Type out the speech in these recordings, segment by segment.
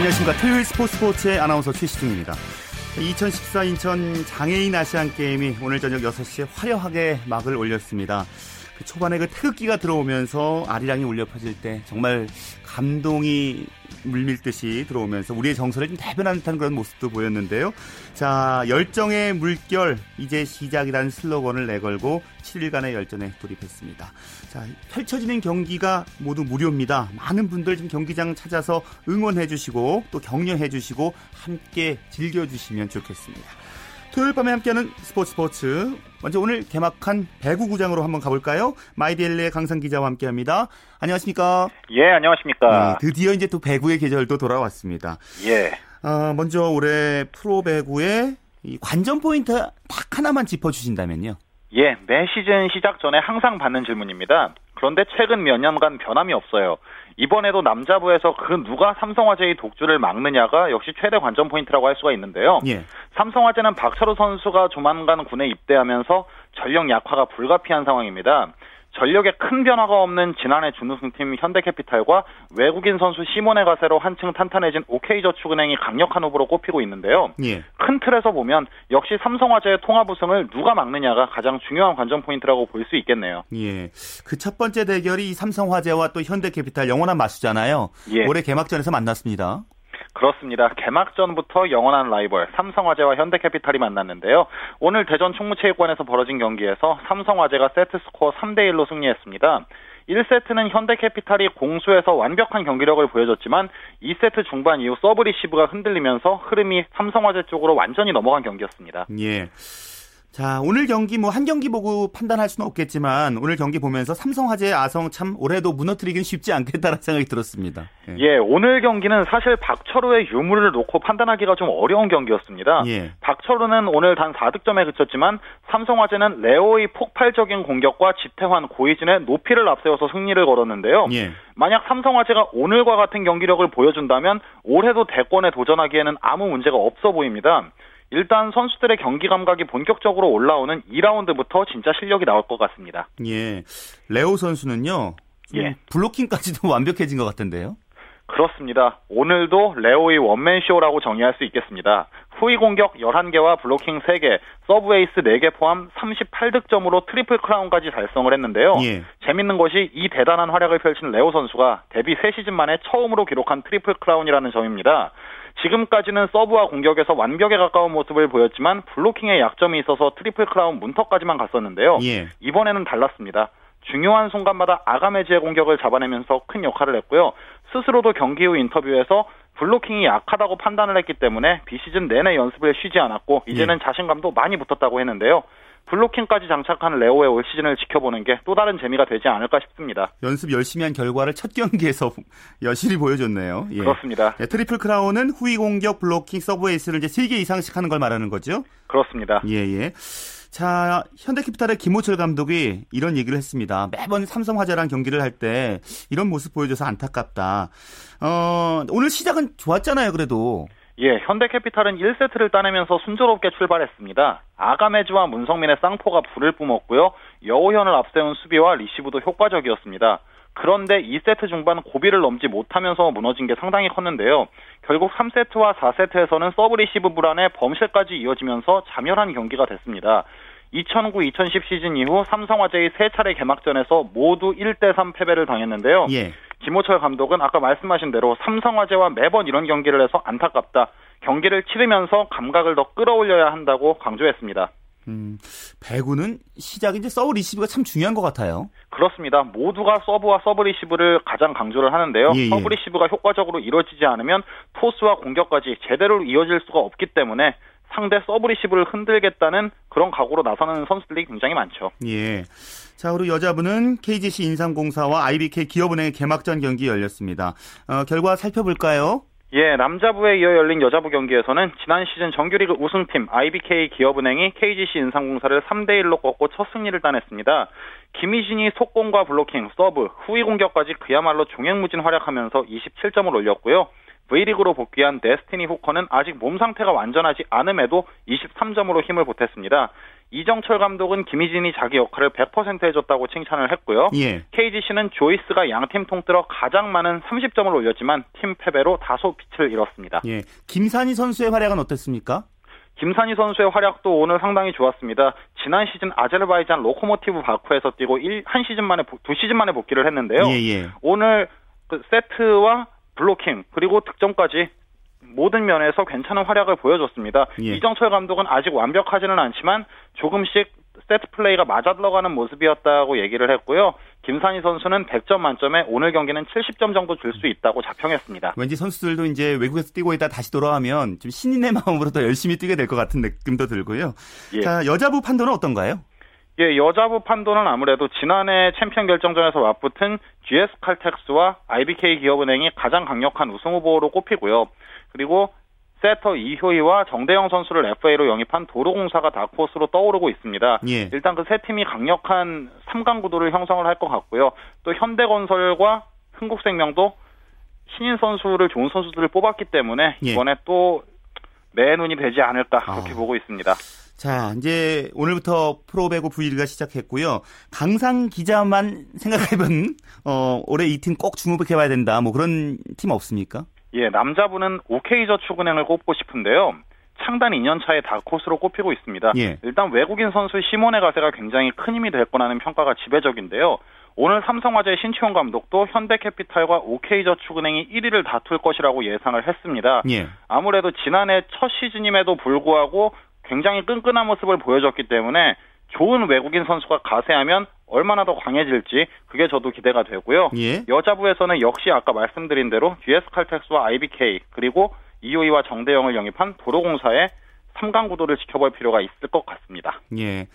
안녕하십니까. 토요일 스포츠 스포츠의 아나운서 최시중입니다. 2014 인천 장애인 아시안 게임이 오늘 저녁 6시에 화려하게 막을 올렸습니다. 그 초반에 그 태극기가 들어오면서 아리랑이 울려 퍼질 때 정말 감동이 물밀듯이 들어오면서 우리의 정서를 좀 대변하는 듯한 그런 모습도 보였는데요. 자, 열정의 물결, 이제 시작이라는 슬로건을 내걸고 7일간의 열전에 돌입했습니다. 자, 펼쳐지는 경기가 모두 무료입니다. 많은 분들 지금 경기장 찾아서 응원해 주시고 또 격려해 주시고 함께 즐겨 주시면 좋겠습니다. 토요일 밤에 함께하는 스포츠 스포츠. 먼저 오늘 개막한 배구구장으로 한번 가볼까요? 마이데일리의 강상 기자와 함께합니다. 안녕하십니까? 예, 안녕하십니까? 네, 드디어 이제 또 배구의 계절도 돌아왔습니다. 예. 어, 먼저 올해 프로 배구의 관전 포인트 딱 하나만 짚어주신다면요. 예, 매 시즌 시작 전에 항상 받는 질문입니다. 그런데 최근 몇 년간 변함이 없어요. 이번에도 남자부에서 그 누가 삼성화재의 독주를 막느냐가 역시 최대 관전 포인트라고 할 수가 있는데요. 예. 삼성화재는 박철우 선수가 조만간 군에 입대하면서 전력 약화가 불가피한 상황입니다. 전력에 큰 변화가 없는 지난해 준우승팀 현대캐피탈과 외국인 선수 시몬의 가세로 한층 탄탄해진 OK저축은행이 강력한 후보로 꼽히고 있는데요. 예. 큰 틀에서 보면 역시 삼성화재의 통합 우승을 누가 막느냐가 가장 중요한 관전 포인트라고 볼 수 있겠네요. 예. 그 첫 번째 대결이 삼성화재와 또 현대캐피탈 영원한 맞수잖아요. 예. 올해 개막전에서 만났습니다. 그렇습니다. 개막전부터 영원한 라이벌 삼성화재와 현대캐피탈이 만났는데요. 오늘 대전 충무체육관에서 벌어진 경기에서 삼성화재가 세트 스코어 3대 1로 승리했습니다. 1세트는 현대캐피탈이 공수에서 완벽한 경기력을 보여줬지만 2세트 중반 이후 서브 리시브가 흔들리면서 흐름이 삼성화재 쪽으로 완전히 넘어간 경기였습니다. 예. 자, 오늘 경기 뭐 한 경기 보고 판단할 수는 없겠지만 오늘 경기 보면서 삼성화재 아성 참 올해도 무너뜨리긴 쉽지 않겠다는 생각이 들었습니다. 예. 예. 오늘 경기는 사실 박철우의 유무를 놓고 판단하기가 좀 어려운 경기였습니다. 예. 박철우는 오늘 단 4득점에 그쳤지만 삼성화재는 레오의 폭발적인 공격과 지태환, 고이진의 높이를 앞세워서 승리를 걸었는데요. 예. 만약 삼성화재가 오늘과 같은 경기력을 보여준다면 올해도 대권에 도전하기에는 아무 문제가 없어 보입니다. 일단 선수들의 경기 감각이 본격적으로 올라오는 2라운드부터 진짜 실력이 나올 것 같습니다. 예. 레오 선수는요. 예. 블로킹까지도 완벽해진 것 같은데요. 그렇습니다. 오늘도 레오의 원맨쇼라고 정의할 수 있겠습니다. 후위 공격 11개와 블로킹 3개, 서브 에이스 4개 포함 38득점으로 트리플 크라운까지 달성을 했는데요. 예. 재밌는 것이 이 대단한 활약을 펼친 레오 선수가 데뷔 3시즌 만에 처음으로 기록한 트리플 크라운이라는 점입니다. 지금까지는 서브와 공격에서 완벽에 가까운 모습을 보였지만 블로킹에 약점이 있어서 트리플 크라운 문턱까지만 갔었는데요. 예. 이번에는 달랐습니다. 중요한 순간마다 아가메즈의 공격을 잡아내면서 큰 역할을 했고요. 스스로도 경기 후 인터뷰에서 블로킹이 약하다고 판단을 했기 때문에 비시즌 내내 연습을 쉬지 않았고 이제는 예. 자신감도 많이 붙었다고 했는데요. 블로킹까지 장착한 레오의 올 시즌을 지켜보는 게 또 다른 재미가 되지 않을까 싶습니다. 연습 열심히 한 결과를 첫 경기에서 여실히 보여줬네요. 예. 그렇습니다. 예, 트리플 크라운은 후위 공격, 블로킹, 서브 에이스를 이제 3개 이상씩 하는 걸 말하는 거죠? 그렇습니다. 예, 예. 자, 현대캐피탈의 김호철 감독이 이런 얘기를 했습니다. 매번 삼성화재랑 경기를 할 때 이런 모습 보여줘서 안타깝다. 어, 오늘 시작은 좋았잖아요, 그래도. 예, 현대캐피탈은 1세트를 따내면서 순조롭게 출발했습니다. 아가메즈와 문성민의 쌍포가 불을 뿜었고요. 여오현을 앞세운 수비와 리시브도 효과적이었습니다. 그런데 2세트 중반 고비를 넘지 못하면서 무너진 게 상당히 컸는데요. 결국 3세트와 4세트에서는 서브 리시브 불안에 범실까지 이어지면서 자멸한 경기가 됐습니다. 2009-2010 시즌 이후 삼성화재의 세 차례 개막전에서 모두 1대3 패배를 당했는데요. 예. 김호철 감독은 아까 말씀하신 대로 삼성화재와 매번 이런 경기를 해서 안타깝다. 경기를 치르면서 감각을 더 끌어올려야 한다고 강조했습니다. 음, 배구는 시작 이제 서브 리시브가 참 중요한 것 같아요. 그렇습니다. 모두가 서브와 서브 리시브를 가장 강조를 하는데요. 예, 예. 서브 리시브가 효과적으로 이루어지지 않으면 토스와 공격까지 제대로 이어질 수가 없기 때문에 상대 서브 리시브를 흔들겠다는 그런 각오로 나서는 선수들이 굉장히 많죠. 예. 자, 그리고 여자부는 KGC 인삼공사와 IBK 기업은행의 개막전 경기 열렸습니다. 어, 결과 살펴볼까요? 예, 남자부에 이어 열린 여자부 경기에서는 지난 시즌 정규리그 우승팀 IBK 기업은행이 KGC 인삼공사를 3대 1로 꺾고 첫 승리를 따냈습니다. 김희진이 속공과 블로킹, 서브, 후위 공격까지 그야말로 종횡무진 활약하면서 27점을 올렸고요. V리그로 복귀한 데스티니 후커는 아직 몸 상태가 완전하지 않음에도 23점으로 힘을 보탰습니다. 이정철 감독은 김희진이 자기 역할을 100% 해줬다고 칭찬을 했고요. 예. KGC는 조이스가 양팀 통틀어 가장 많은 30점을 올렸지만 팀 패배로 다소 빛을 잃었습니다. 예. 김사니 선수의 활약은 어땠습니까? 김사니 선수의 활약도 오늘 상당히 좋았습니다. 지난 시즌 아제르바이잔 로코모티브 바쿠에서 뛰고 1, 한 시즌 만에 두 시즌 만에 복귀를 했는데요. 예, 예. 오늘 그 세트와 블로킹 그리고 득점까지 모든 면에서 괜찮은 활약을 보여줬습니다. 예. 이정철 감독은 아직 완벽하지는 않지만 조금씩 세트 플레이가 맞아 들어가는 모습이었다고 얘기를 했고요. 김사니 선수는 100점 만점에 오늘 경기는 70점 정도 줄 수 있다고 자평했습니다. 왠지 선수들도 이제 외국에서 뛰고 있다 다시 돌아가면 좀 신인의 마음으로 더 열심히 뛰게 될 것 같은 느낌도 들고요. 예. 자, 여자부 판도는 어떤가요? 예, 여자부 판도는 아무래도 지난해 챔피언 결정전에서 맞붙은 GS 칼텍스와 IBK 기업은행이 가장 강력한 우승 후보로 꼽히고요. 그리고 세터 이효희와 정대영 선수를 FA로 영입한 도로공사가 다크호스로 떠오르고 있습니다. 예. 일단 그 세 팀이 강력한 3강 구도를 형성을 할 것 같고요. 또 현대건설과 흥국생명도 신인 선수를 좋은 선수들을 뽑았기 때문에 예. 이번에 또 매눈이 되지 않을까 그렇게 아. 보고 있습니다. 자, 이제 오늘부터 프로배구 V리그가 시작했고요. 강상 기자만 생각해본 어, 올해 이 팀 꼭 주목해봐야 된다. 뭐 그런 팀 없습니까? 예, 남자분은 OK저축은행을 꼽고 싶은데요. 창단 2년 차에 다코스로 꼽히고 있습니다. 예. 일단 외국인 선수 시몬의 가세가 굉장히 큰 힘이 될 거라는 평가가 지배적인데요. 오늘 삼성화재 신치원 감독도 현대캐피탈과 OK저축은행이 1위를 다툴 것이라고 예상을 했습니다. 예. 아무래도 지난해 첫 시즌임에도 불구하고 굉장히 끈끈한 모습을 보여줬기 때문에 좋은 외국인 선수가 가세하면 얼마나 더 강해질지 그게 저도 기대가 되고요. 예. 여자부에서는 역시 아까 말씀드린 대로 GS 칼텍스와 IBK 그리고 이호이와 정대영을 영입한 도로공사의 3강 구도를 지켜볼 필요가 있을 것 같습니다. 예.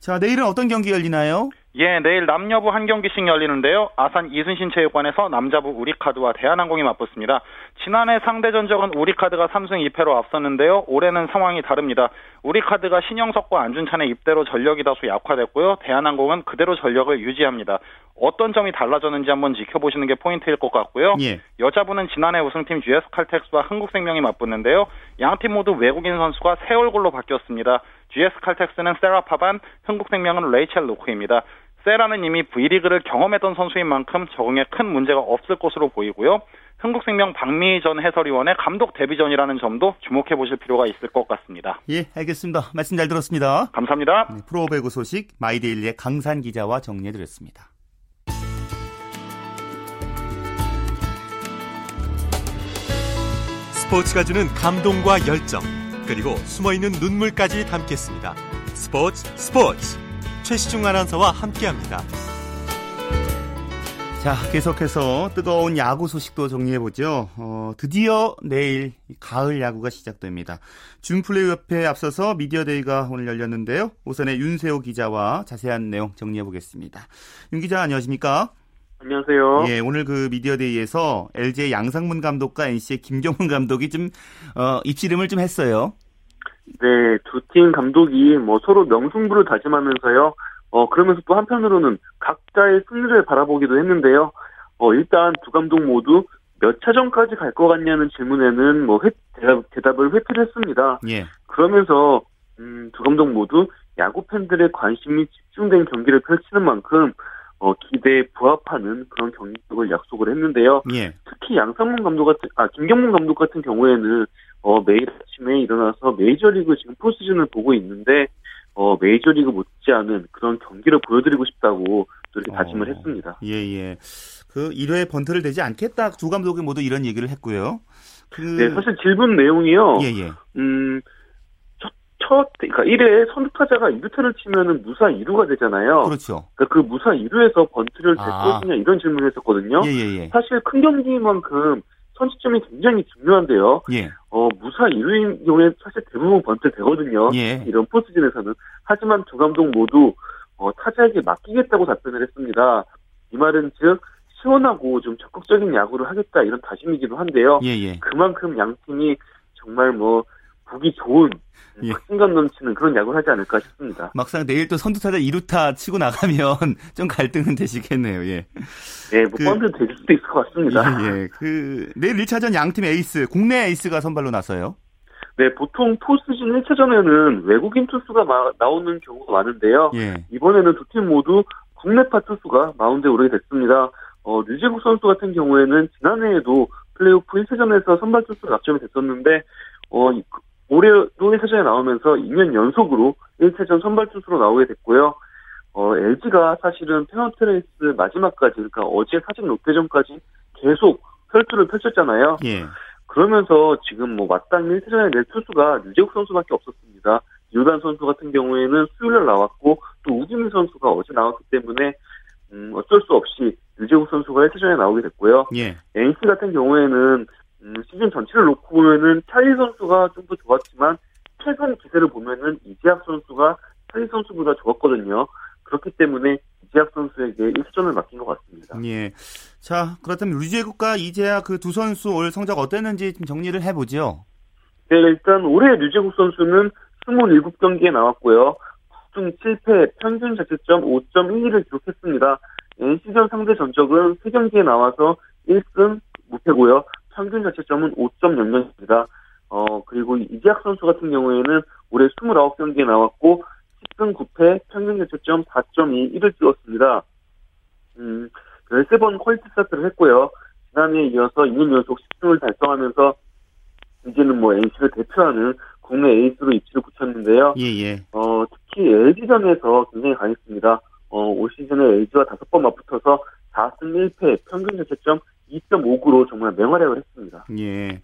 자, 내일은 어떤 경기 열리나요? 예, 내일 남녀부 한 경기씩 열리는데요. 아산 이순신 체육관에서 남자부 우리카드와 대한항공이 맞붙습니다. 지난해 상대 전적은 우리카드가 3승 2패로 앞섰는데요. 올해는 상황이 다릅니다. 우리카드가 신영석과 안준찬의 입대로 전력이 다소 약화됐고요. 대한항공은 그대로 전력을 유지합니다. 어떤 점이 달라졌는지 한번 지켜보시는 게 포인트일 것 같고요. 예. 여자부는 지난해 우승팀 GS 칼텍스와 흥국생명이 맞붙는데요. 양 팀 모두 외국인 선수가 새 얼굴로 바뀌었습니다. GS 칼텍스는 세라 파반, 흥국생명은 레이첼 루크입니다. 세라는 이미 V리그를 경험했던 선수인 만큼 적응에 큰 문제가 없을 것으로 보이고요. 한국생명 박미희 전 해설위원의 감독 데뷔전이라는 점도 주목해 보실 필요가 있을 것 같습니다. 예, 알겠습니다. 말씀 잘 들었습니다. 감사합니다. 네, 프로배구 소식 마이데일리의 강산 기자와 정리해 드렸습니다. 스포츠가 주는 감동과 열정, 그리고 숨어있는 눈물까지 담겠습니다. 스포츠 스포츠 최시중 아나운서와 함께합니다. 자, 계속해서 뜨거운 야구 소식도 정리해보죠. 어, 드디어 내일 가을 야구가 시작됩니다. 준 플레이오프에 앞서서 미디어데이가 오늘 열렸는데요. 우선의 윤세호 기자와 자세한 내용 정리해보겠습니다. 윤 기자 안녕하십니까? 안녕하세요. 예, 오늘 그 미디어데이에서 LG의 양상문 감독과 NC의 김경문 감독이 좀, 어, 입씨름을 좀 했어요. 네, 두 팀 감독이 뭐 서로 명승부를 다짐하면서요. 어, 그러면서 또 한편으로는 각자의 승리를 바라보기도 했는데요. 어, 일단 두 감독 모두 몇 차전까지 갈 것 같냐는 질문에는 뭐 회, 대답, 대답 을 회피를 했습니다. 예, 그러면서 음, 두 감독 모두 야구 팬들의 관심이 집중된 경기를 펼치는 만큼 어, 기대에 부합하는 그런 경기력을 약속을 했는데요. 예, 특히 양상문 감독 같은 아 김경문 감독 같은 경우에는 어 매일 아침에 일어나서 메이저리그 지금 포시즌을 보고 있는데 어 메이저리그 못지않은 그런 경기를 보여드리고 싶다고 또 이렇게 다짐을 어. 했습니다. 예, 예. 그 1회 번트를 내지 않겠다. 두 감독이 모두 이런 얘기를 했고요. 그, 네, 사실 질문 내용이요. 예, 예. 음, 첫, 첫, 그러니까 1회 선두타자가 2루타를 치면은 무사 2루가 되잖아요. 그렇죠. 그러니까 그 무사 2루에서 번트를 댈 아. 것이냐 이런 질문을 했었거든요. 예, 예, 예. 사실 큰 경기만큼 선취점이 굉장히 중요한데요. 예, 어, 무사 1루인 경우에 사실 대부분 번트 되거든요. 예. 이런 포스진에서는. 하지만 두 감독 모두 어, 타자에게 맡기겠다고 답변을 했습니다. 이 말은 즉 시원하고 좀 적극적인 야구를 하겠다 이런 다짐이기도 한데요. 예, 예. 그만큼 양 팀이 정말 뭐 보기 좋은 예. 확신감 넘치는 그런 야구를 하지 않을까 싶습니다. 막상 내일 또 선두타자 2루타 치고 나가면 좀 갈등은 되시겠네요. 예. 네, 뭐 그- 번트 될 수도 있을 것 같습니다. 예, 예. 그 내일 1차전 양팀 에이스, 국내 에이스가 선발로 나서요. 네, 보통 포스시즌 1차전에는 외국인 투수가 마, 나오는 경우가 많은데요. 예. 이번에는 두 팀 모두 국내파 투수가 마운드에 오르게 됐습니다. 어, 류제국 선수 같은 경우에는 지난해에도 플레이오프 1차전에서 선발 투수로 낙점이 됐었는데, 어, 올해도 1차전에 나오면서 2년 연속으로 1차전 선발 투수로 나오게 됐고요. 어, LG가 사실은 페넌트레이스 마지막까지, 그러니까 어제 사직 롯데전까지 계속 혈투를 펼쳤잖아요. 예. 그러면서 지금 뭐 마땅히 1차전에 낼 투수가 류재국 선수밖에 없었습니다. 유단 선수 같은 경우에는 수요일 나왔고 또 우지민 선수가 어제 나왔기 때문에 음, 어쩔 수 없이 류재국 선수가 1차전에 나오게 됐고요. 예. NC 같은 경우에는 음, 시즌 전체를 놓고 보면은 차이 선수가 좀 더 좋았지만 최근 기세를 보면은 이재학 선수가 차이 선수보다 좋았거든요. 그렇기 때문에 이재학 선수에게 1차전을 맡긴 것 같습니다. 예. 자, 그렇다면 류재국과 이재학 그 두 선수 올 성적 어땠는지 좀 정리를 해보죠. 네, 일단 올해 류재국 선수는 27경기에 나왔고요. 9승 7패, 평균 자책점 5.12를 기록했습니다. NC전 상대 전적은 3경기에 나와서 1승 무패고요. 평균 자책점은 5.00입니다. 어, 그리고 이재학 선수 같은 경우에는 올해 29경기에 나왔고 10승 9패, 평균 자책점 4.21을 찍었습니다. 음, 13번 퀄리티 스타트를 했고요. 지난해에 이어서 2년 연속 10승을 달성하면서 이제는 뭐 NC를 대표하는 국내 에이스로 입지를 굳혔는데요. 예, 예. 어, 특히 LG전에서 굉장히 강했습니다. 어, 올 시즌에 LG와 다섯 번 맞붙어서 4승 1패, 평균 자책점 2.59로 정말 맹활약을 했습니다. 예.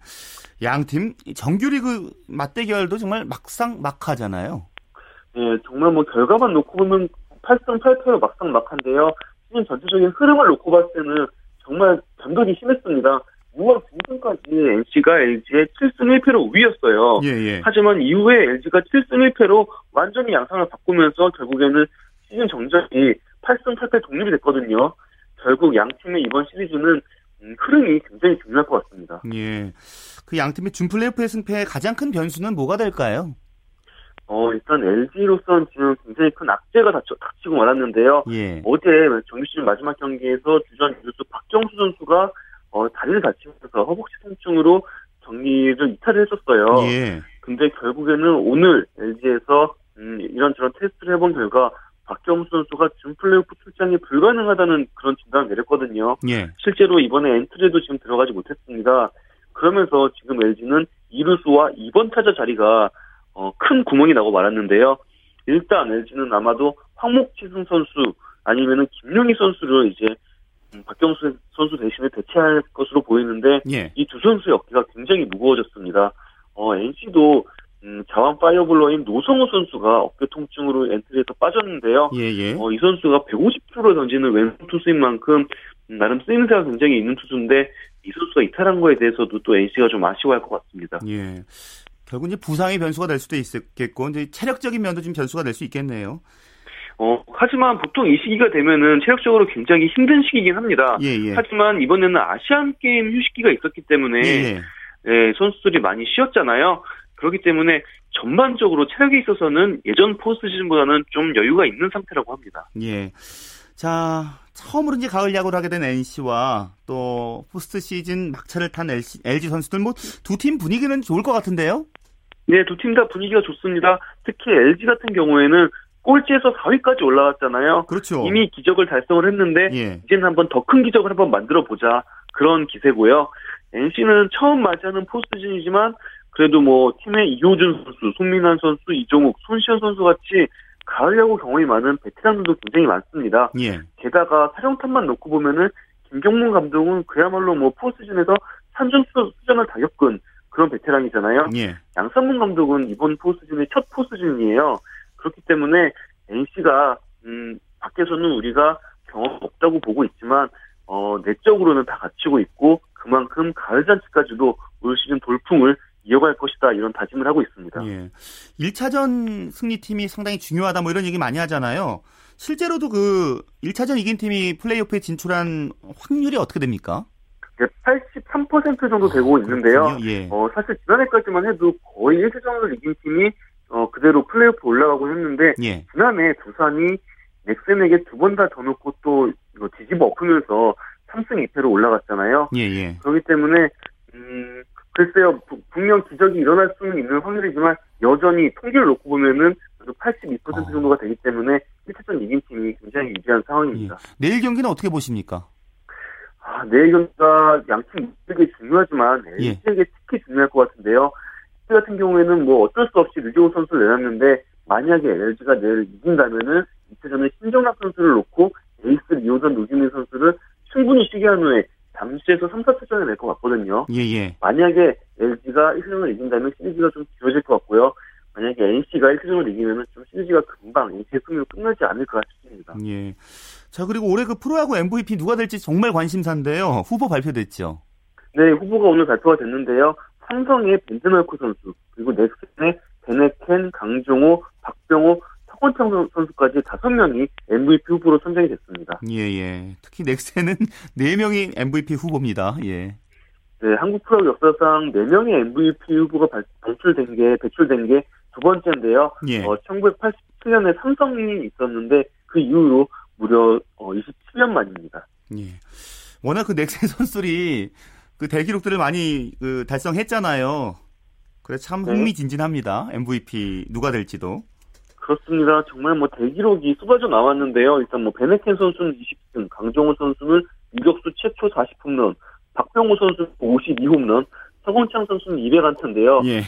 양팀 정규리그 맞대결도 정말 막상 막하잖아요. 예, 정말 뭐 결과만 놓고 보면 8승 8패로 막상 막한데요. 시즌 전체적인 흐름을 놓고 봤을 때는 정말 변덕이 심했습니다. 6월 중순까지 NC가 LG의 7승 1패로 우위였어요. 예, 예. 하지만 이후에 LG가 7승 1패로 완전히 양상을 바꾸면서 결국에는 시즌 정적이 8승 8패 독립이 됐거든요. 결국 양 팀의 이번 시리즈는 음, 흐름이 굉장히 중요할 것 같습니다. 예. 그 양팀의 준 플레이오프의 승패의 가장 큰 변수는 뭐가 될까요? 어, 일단 LG로서는 지금 굉장히 큰 악재가 닥쳐, 닥치고 말았는데요. 예. 어제 정규 시즌 마지막 경기에서 주전 유수 박정수 선수가 어, 다리를 다치면서 허벅지 통증으로 경기를 이탈을 했었어요. 예. 근데 결국에는 오늘 LG에서 음, 이런저런 테스트를 해본 결과 박정수 선수가 준 플레이오프 출장이 불가능하다는 그런 진단을 내렸거든요. 예. 실제로 이번에 엔트리도 지금 들어가지 못했습니다. 그러면서 지금 LG는 2루수와 2번 타자 자리가 어, 큰 구멍이 나고 말았는데요. 일단 LG는 아마도 황목지승 선수 아니면은 김용희 선수를 이제 음, 박경수 선수 대신에 대체할 것으로 보이는데 예. 이두 선수의 어깨가 굉장히 무거워졌습니다. 어, NC도 음, 좌완 파이어볼러인 노성호 선수가 어깨 통증으로 엔트리에서 빠졌는데요. 예, 예. 어, 이 선수가 150km를 던지는 왼손 투수인 만큼 음, 나름 쓰임새가 굉장히 있는 투수인데 이 선수가 이탈한 거에 대해서도 또 NC가 좀 아쉬워할 것 같습니다. 예. 결국 이제 부상이 변수가 될 수도 있겠고 이제 체력적인 면도 좀 변수가 될 수 있겠네요. 어, 하지만 보통 이 시기가 되면은 체력적으로 굉장히 힘든 시기이긴 합니다. 예, 예. 하지만 이번에는 아시안 게임 휴식기가 있었기 때문에 예, 예. 예, 선수들이 많이 쉬었잖아요. 그렇기 때문에 전반적으로 체력에 있어서는 예전 포스트 시즌보다는 좀 여유가 있는 상태라고 합니다. 예. 자, 처음으로 이제 가을 야구를 하게 된 NC와 또 포스트 시즌 막차를 탄 LG, LG 선수들 뭐 두 팀 분위기는 좋을 것 같은데요? 네, 두 팀 다 분위기가 좋습니다. 특히 LG 같은 경우에는 꼴찌에서 4위까지 올라갔잖아요. 그렇죠. 이미 기적을 달성을 했는데 예. 이제는 한번 더 큰 기적을 한번 만들어 보자 그런 기세고요. NC는 처음 맞이하는 포스트진이지만 그래도 뭐 팀의 이호준 선수, 손민환 선수, 이종욱, 손시현 선수 같이 가을 야구 경험이 많은 베테랑들도 굉장히 많습니다. 예. 게다가 사령탑만 놓고 보면은 김경문 감독은 그야말로 뭐 포스트진에서 산전 수전을 다 겪은 그런 베테랑이잖아요. 예. 양상문 감독은 이번 포스트진의 첫 포스트진이에요. 그렇기 때문에 NC가 음, 밖에서는 우리가 경험 없다고 보고 있지만 어, 내적으로는 다 갖추고 있고 그만큼 가을 잔치까지도 올 시즌 돌풍을 이어갈 것이다 이런 다짐을 하고 있습니다. 예. 1차전 승리팀이 상당히 중요하다 뭐 이런 얘기 많이 하잖아요. 실제로도 그 1차전 이긴 팀이 플레이오프에 진출한 확률이 어떻게 됩니까? 83% 정도 되고 있는데요. 그렇군요. 예. 어, 사실 지난해까지만 해도 거의 1차전을 이긴 팀이 어, 그대로 플레이오프 올라가고 했는데 예. 지난해 두산이 넥센에게 두 번다더 넣고 또 뒤집어 엎으면서 3승 2패로 올라갔잖아요. 예, 예. 그렇기 때문에 음, 글쎄요, 분명 기적이 일어날 수는 있는 확률이지만 여전히 통계를 놓고 보면은 82% 어. 정도가 되기 때문에 1차전 이긴 팀이 굉장히 유리한 상황입니다. 예. 내일 경기는 어떻게 보십니까? 아, 내일 경기가 양팀 되게 중요하지만 LG에게 예. 특히 중요할 것 같은데요. LG 같은 경우에는 뭐 어쩔 수 없이 류지호 선수를 내놨는데 만약에 LG가 내일 이긴다면은 2차전에 신정락 선수를 놓고 에이스 리오전 노지민 선수를 충분히 쉬게 한 후에 잠시에서 3, 4차전에 낼것 같거든요. 예, 예. 만약에 LG가 1차전을 이긴다면 시리즈가 좀 길어질 것 같고요. 만약에 NC가 1차전을 이기면 좀 시리즈가 금방 NC의 승리로 끝나지 않을까 싶습니다. 예. 자, 그리고 올해 그 프로야구 MVP 누가 될지 정말 관심사인데요. 후보 발표됐죠? 네, 후보가 오늘 발표가 됐는데요. 삼성의 벤드널코 선수, 그리고 넥슨의 베네켄, 강종호, 박병호, 서건창 선수까지 다섯 명이 MVP 후보로 선정이 됐습니다. 예, 예. 특히 넥센은 네 명이 MVP 후보입니다. 예. 네, 한국 프로 역사상 4명의 MVP 후보가 발 출된 게, 배출된 게 두 번째인데요. 예. 어, 1987년에 삼성이 있었는데 그 이후로 무려 어, 27년 만입니다. 예. 워낙 그 넥센 선수들이 그 대기록들을 많이 그 달성했잖아요. 그래서 참 네. 흥미진진합니다. MVP 누가 될지도. 그렇습니다. 정말 뭐 대기록이 쏟아져 나왔는데요. 일단 뭐 베네켄 선수는 20등, 강정호 선수는 유격수 최초 40홈런, 박병호 선수 52홈런, 서건창 선수는 200안타인데요. 예.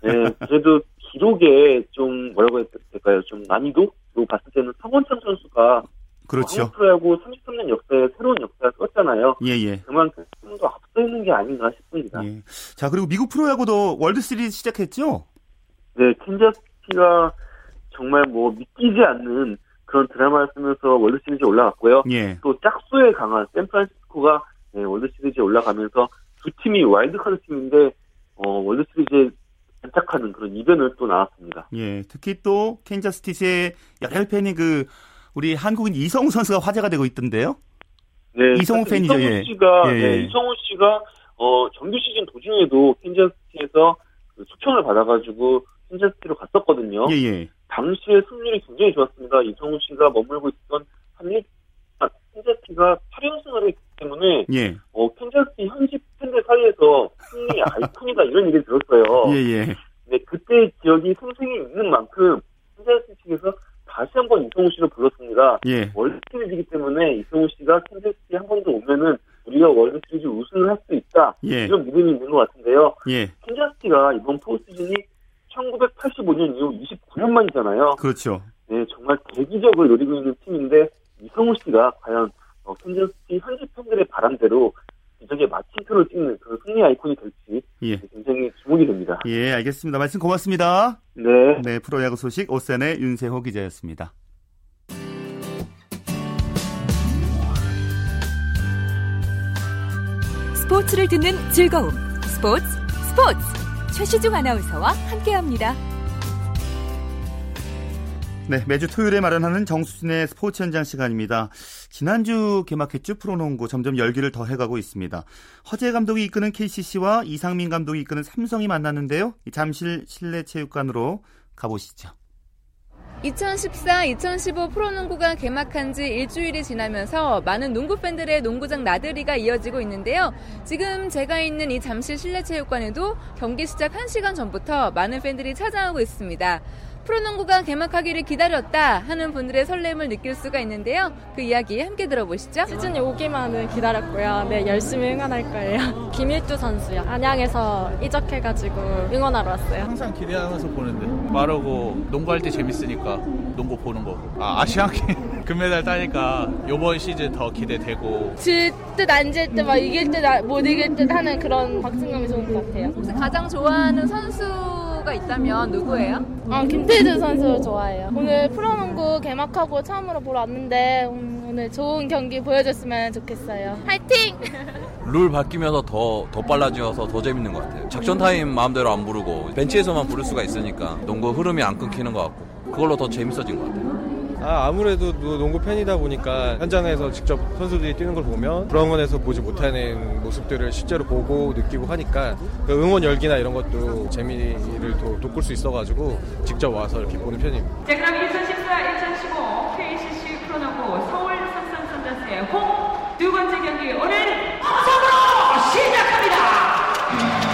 네, 그래도 기록에 좀 뭐라고 해야 될까요? 좀 난이도로 봤을 때는 서건창 선수가 그렇죠. 프로야구 33년 역사에 새로운 역사를 썼잖아요. 예, 예. 그만큼 좀더 앞서 있는 게 아닌가 싶습니다. 예. 자, 그리고 미국 프로야구도 월드 시리즈 시작했죠? 네, 캔자스시티가 정말 뭐 믿기지 않는 그런 드라마를 쓰면서 월드 시리즈에 올라갔고요. 예. 또 짝수에 강한 샌프란시스코가 네, 월드 시리즈에 올라가면서 두 팀이 와일드카드 팀인데 어, 월드 시리즈에 안착하는 그런 이변을 또 나왔습니다. 예, 특히 또 캔자스시티의 열혈 팬이 그 우리 한국인 이성우 선수가 화제가 되고 있던데요. 네, 이성우 팬이죠. 이성우 예. 씨가 예. 네, 이성우 씨가 어, 정규 시즌 도중에도 캔자스시티에서 그 초청을 받아가지고 캔자스시티로 갔었거든요. 예, 예. 당시에 승률이 굉장히 좋았습니다. 이성우 씨가 머물고 있던 한일 아, 캔자스시티가 8연승을 했기 때문에 예. 어, 캔자스시티 현지 팬들 사이에서 승리 아이콘이다 이런 얘기를 들었어요. 예, 예. 네, 그때 기억이 생생히 있는 만큼 캔자스시티 측에서 다시 한번 이성우 씨를 불렀습니다. 예. 월드 시리즈이기 때문에 이성우 씨가 캔자스시티 한번 더 오면은 우리가 월드 시리즈 우승을 할 수 있다. 예. 이런 믿음이 있는 것 같은데요. 예. 캔자스시티가 이번 포스시즌이 1985년 이후 29년 만이잖아요. 그렇죠. 네, 정말 대기적을 노리고 있는 팀인데 이성우 씨가 과연 어, 캔자스시티 현지 팬들의 바람대로 기적의 마침표를 찍는 그런 승리 아이콘이 될지 예. 굉장히 주목이 됩니다. 예, 알겠습니다. 말씀 고맙습니다. 네. 네, 프로야구 소식 오센의 윤세호 기자였습니다. 스포츠를 듣는 즐거움. 스포츠, 스포츠. 최시중 아나운서와 함께합니다. 네, 매주 토요일에 마련하는 정수진의 스포츠 현장 시간입니다. 지난주 개막했죠. 프로농구 점점 열기를 더해가고 있습니다. 허재 감독이 이끄는 KCC와 이상민 감독이 이끄는 삼성이 만났는데요. 잠실 실내 체육관으로 가보시죠. 2014-2015 프로농구가 개막한 지 일주일이 지나면서 많은 농구 팬들의 농구장 나들이가 이어지고 있는데요. 지금 제가 있는 이 잠실 실내체육관에도 경기 시작 1시간 전부터 많은 팬들이 찾아오고 있습니다. 프로농구가 개막하기를 기다렸다 하는 분들의 설렘을 느낄 수가 있는데요. 그 이야기 함께 들어보시죠. 시즌이 오기만을 기다렸고요. 네, 열심히 응원할 거예요. 김일두 선수요. 안양에서 이적해가지고 응원하러 왔어요. 항상 기대하면서 보는데 빠르고 농구할 때 재밌으니까 농구 보는 거. 아, 아시안 게임 금메달 따니까 이번 시즌 더 기대되고 질 듯 안 질 듯 막 이길 듯 못 이길 듯 하는 그런 박진감이 좋은 것 같아요. 혹시 가장 좋아하는 선수 선수가 있다면 누구예요? 아, 김태술 선수 좋아해요. 오늘 프로농구 개막하고 처음으로 보러 왔는데 음, 오늘 좋은 경기 보여줬으면 좋겠어요. 화이팅! 룰 바뀌면서 더, 더 빨라져서 더 재밌는 것 같아요. 작전 타임 마음대로 안 부르고 벤치에서만 부를 수가 있으니까 농구 흐름이 안 끊기는 것 같고 그걸로 더 재밌어진 것 같아요. 아, 아무래도 농구 팬이다 보니까 현장에서 직접 선수들이 뛰는 걸 보면 브라운관에서 보지 못하는 모습들을 실제로 보고 느끼고 하니까 그 응원 열기나 이런 것도 재미를 또 돋굴 수 있어가지고 직접 와서 이렇게 보는 편입니다. 자, 그럼 2014-2015 KCC 프로농구 서울 삼성 선전스의 홈 두 번째 경기 오늘 성으로 시작합니다.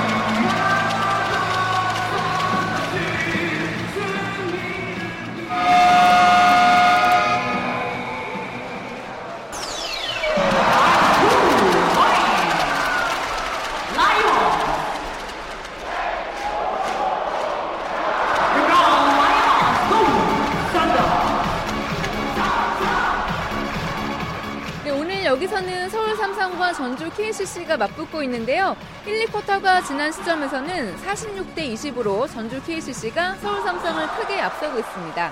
전주 KCC가 맞붙고 있는데요. 1, 2쿼터가 지난 시점에서는 46대 20으로 전주 KCC가 서울 삼성을 크게 앞서고 있습니다.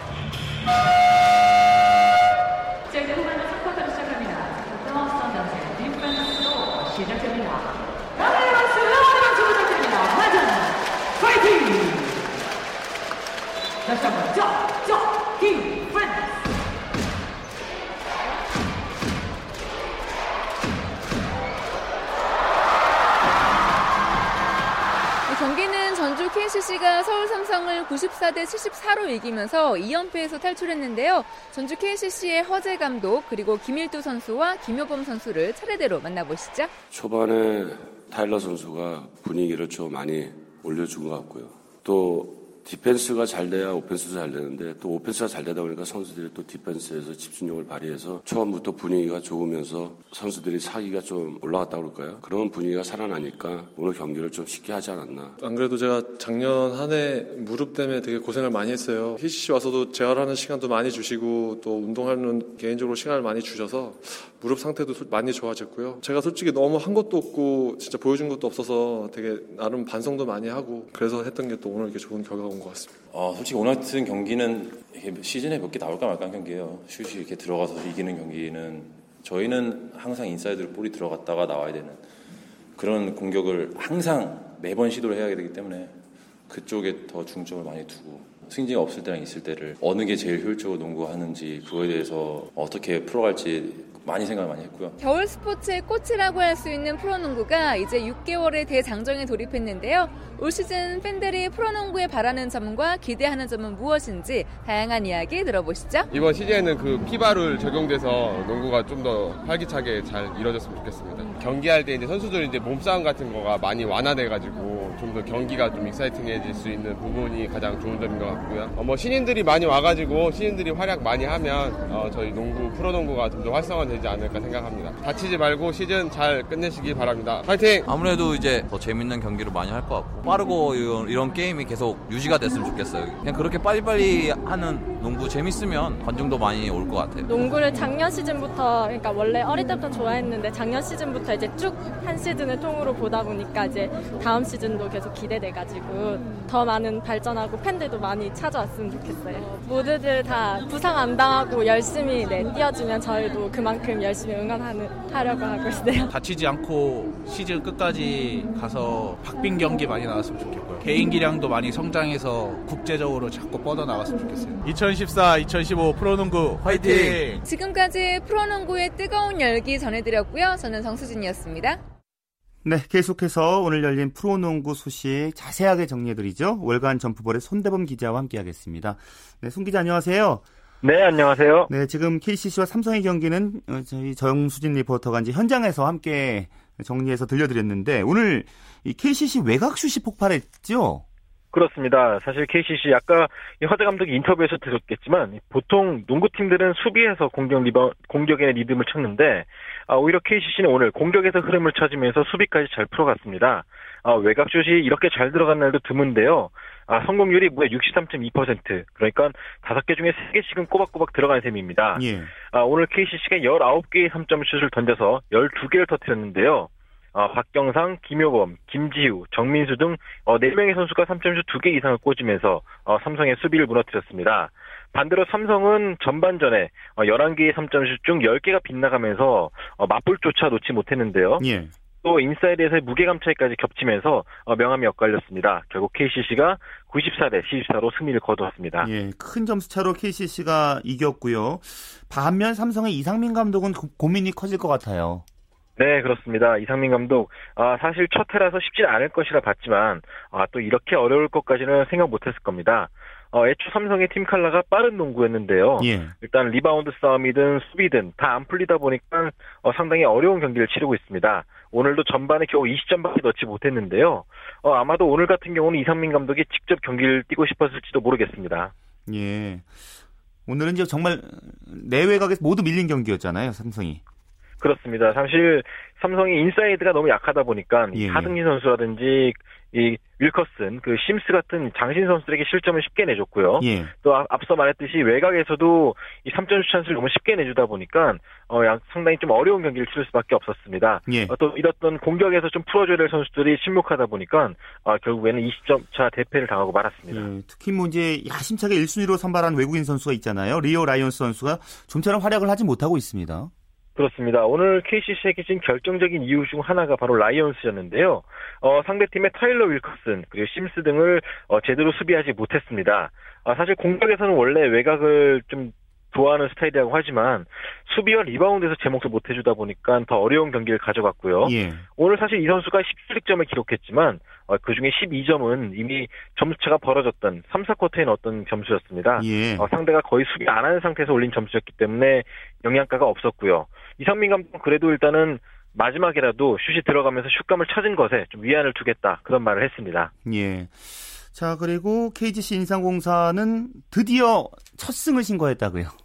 자, 이제 후반전 3쿼터를 시작합니다. 또 썬더스 뒷반으로 시작됩니다. 파이팅! 다시 한번 적, 삼성을 94대 74로 이기면서 2연패에서 탈출했는데요. 전주 KCC의 허재 감독 그리고 김일두 선수와 김효범 선수를 차례대로 만나보시죠. 초반에 타일러 선수가 분위기를 좀 많이 올려준 것 같고요. 또 디펜스가 잘 돼야 오펜스도 잘 되는데 또 오펜스가 잘 되다 보니까 선수들이 또 디펜스에서 집중력을 발휘해서 처음부터 분위기가 좋으면서 선수들이 사기가 좀 올라갔다 그럴까요? 그런 분위기가 살아나니까 오늘 경기를 좀 쉽게 하지 않았나. 안 그래도 제가 작년 한 해 무릎 때문에 되게 고생을 많이 했어요. 희씨 와서도 재활하는 시간도 많이 주시고 또 운동하는 개인적으로 시간을 많이 주셔서 무릎 상태도 많이 좋아졌고요. 제가 솔직히 너무 한 것도 없고 진짜 보여준 것도 없어서 되게 나름 반성도 많이 하고 그래서 했던 게 또 오늘 이렇게 좋은 결과가 온 것 같습니다. 어, 솔직히 오늘 같은 경기는 시즌에 몇 개 나올까 말까 한 경기예요. 슛이 이렇게 들어가서 이기는 경기는 저희는 항상 인사이드로 볼이 들어갔다가 나와야 되는 그런 공격을 항상 매번 시도를 해야 되기 때문에 그쪽에 더 중점을 많이 두고 승진이 없을 때랑 있을 때를 어느 게 제일 효율적으로 농구하는지 그거에 대해서 어떻게 풀어갈지 많이 생각을 많이 했고요. 겨울 스포츠의 꽃이라고 할 수 있는 프로농구가 이제 6개월의 대장정에 돌입했는데요. 올 시즌 팬들이 프로농구에 바라는 점과 기대하는 점은 무엇인지 다양한 이야기 들어보시죠. 이번 시즌에는 그 FIBA 룰 적용돼서 농구가 좀 더 활기차게 잘 이루어졌으면 좋겠습니다. 경기할 때 이제 선수들 이제 몸싸움 같은 거가 많이 완화돼가지고 좀 더 경기가 좀 exciting해질 수 있는 부분이 가장 좋은 점인 것 같고요. 어, 뭐 신인들이 많이 와가지고 신인들이 활약 많이 하면 어, 저희 농구 프로농구가 좀 더 활성화 되지 않을까 생각합니다. 다치지 말고 시즌 잘 끝내시기 바랍니다. 파이팅! 아무래도 이제 더 재밌는 경기를 많이 할 것 같고 빠르고 이런, 이런 게임이 계속 유지가 됐으면 좋겠어요. 그냥 그렇게 빨리빨리 하는 농구 재밌으면 관중도 많이 올 것 같아요. 농구를 작년 시즌부터 그러니까 원래 어릴 때부터 좋아했는데 작년 시즌부터 이제 쭉 한 시즌을 통으로 보다 보니까 이제 다음 시즌도 계속 기대돼 가지고 더 많은 발전하고 팬들도 많이 찾아왔으면 좋겠어요. 모두들 다 부상 안 당하고 열심히 네, 뛰어주면 저희도 그만큼 열심히 응원하는 하려고 하고 있어요. 다치지 않고 시즌 끝까지 가서 박빙 경기 많이 나왔으면 좋겠고요. 개인 기량도 많이 성장해서 국제적으로 자꾸 뻗어 나갔으면 좋겠어요. 2014, 2015 프로농구 화이팅! 지금까지 프로농구의 뜨거운 열기 전해드렸고요. 저는 정수진이었습니다. 네, 계속해서 오늘 열린 프로농구 소식 자세하게 정리해드리죠. 월간 점프볼의 손대범 기자와 함께하겠습니다. 네, 손 기자 안녕하세요. 네, 안녕하세요. 네, 지금 KCC와 삼성의 경기는 어, 저희 정수진 리포터가 이제 현장에서 함께 정리해서 들려드렸는데 오늘 이 KCC 외곽 슛이 폭발했죠? 그렇습니다. 사실 KCC 아까 허재 감독이 인터뷰에서 들었겠지만 보통 농구팀들은 수비에서 공격 리바 공격의 리듬을 찾는데 아, 오히려 KCC는 오늘 공격에서 흐름을 찾으면서 수비까지 잘 풀어갔습니다. 아, 외곽슛이 이렇게 잘 들어간 날도 드문데요. 아, 성공률이 무려 63.2% 그러니까 5개 중에 3개씩은 꼬박꼬박 들어간 셈입니다. 예. 아, 오늘 KCC가 19개의 3점 슛을 던져서 12개를 터뜨렸는데요. 어, 박경상, 김효범, 김지우, 정민수 등 어, 4명의 선수가 3점슛 2개 이상을 꽂으면서 어, 삼성의 수비를 무너뜨렸습니다. 반대로 삼성은 전반전에 어, 11개의 3점슛 중 10개가 빗나가면서 어, 맞불조차 놓지 못했는데요. 예. 또 인사이드에서의 무게감 차이까지 겹치면서 어, 명함이 엇갈렸습니다. 결국 KCC가 94대 74로 승리를 거두었습니다. 예, 큰 점수 차로 KCC가 이겼고요. 반면 삼성의 이상민 감독은 고, 고민이 커질 것 같아요. 네, 그렇습니다. 이상민 감독, 아, 사실 첫 해라서 쉽진 않을 것이라 봤지만, 아, 또 이렇게 어려울 것까지는 생각 못했을 겁니다. 어, 애초 삼성의 팀 칼라가 빠른 농구였는데요. 예. 일단 리바운드 싸움이든 수비든 다 안 풀리다 보니까 어, 상당히 어려운 경기를 치르고 있습니다. 오늘도 전반에 겨우 20점밖에 넣지 못했는데요. 어, 아마도 오늘 같은 경우는 이상민 감독이 직접 경기를 뛰고 싶었을지도 모르겠습니다. 예. 오늘은 이제 정말 내외곽에서 모두 밀린 경기였잖아요, 삼성이. 그렇습니다. 사실 삼성이 인사이드가 너무 약하다 보니까 예, 예. 하승진 선수라든지 이 윌커슨, 그 심스 같은 장신 선수들에게 실점을 쉽게 내줬고요. 예. 또 아- 앞서 말했듯이 외곽에서도 이 3점 찬스를 너무 쉽게 내주다 보니까 어, 양- 상당히 좀 어려운 경기를 치를 수밖에 없었습니다. 예. 어, 또 이랬던 공격에서 좀 풀어줘야 될 선수들이 침묵하다 보니까 어, 결국에는 20점 차 대패를 당하고 말았습니다. 예, 특히 뭐 이제 야심차게 1순위로 선발한 외국인 선수가 있잖아요. 리오 라이온스 선수가 좀처럼 활약을 하지 못하고 있습니다. 그렇습니다. 오늘 KCC에게 진 결정적인 이유 중 하나가 바로 라이온스였는데요. 어, 상대팀의 타일러 윌커슨 그리고 심스 등을 어, 제대로 수비하지 못했습니다. 아, 사실 공격에서는 원래 외곽을 좀 좋아하는 스타일이라고 하지만 수비와 리바운드에서 제 몫을 못 해주다 보니까 더 어려운 경기를 가져갔고요. 예. 오늘 사실 이 선수가 17득점을 기록했지만 어, 그 중에 12점은 이미 점수차가 벌어졌던 3, 4쿼터에 넣었던 점수였습니다. 예. 어, 상대가 거의 수비 안 하는 상태에서 올린 점수였기 때문에 영향가가 없었고요. 이상민 감독은 그래도 일단은 마지막이라도 슛이 들어가면서 슛감을 찾은 것에 좀 위안을 두겠다 그런 말을 했습니다. 예. 자, 그리고 KGC 인상공사는 드디어 첫 승을 신고했다고요.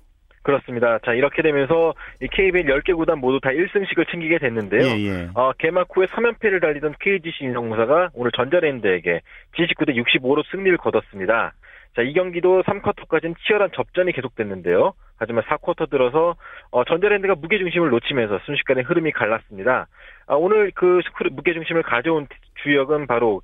그렇습니다. 자, 이렇게 되면서 이 KBL 10개 구단 모두 다 1승씩을 챙기게 됐는데요. 예, 예. 어, 개막 후에 3연패를 달리던 KGC 인상공사가 오늘 전자랜드에게 79대 65로 승리를 거뒀습니다. 자, 이 경기도 3쿼터까지는 치열한 접전이 계속됐는데요. 하지만 4쿼터 들어서 어, 전자랜드가 무게중심을 놓치면서 순식간에 흐름이 갈랐습니다. 아, 오늘 그 무게중심을 가져온 주역은 바로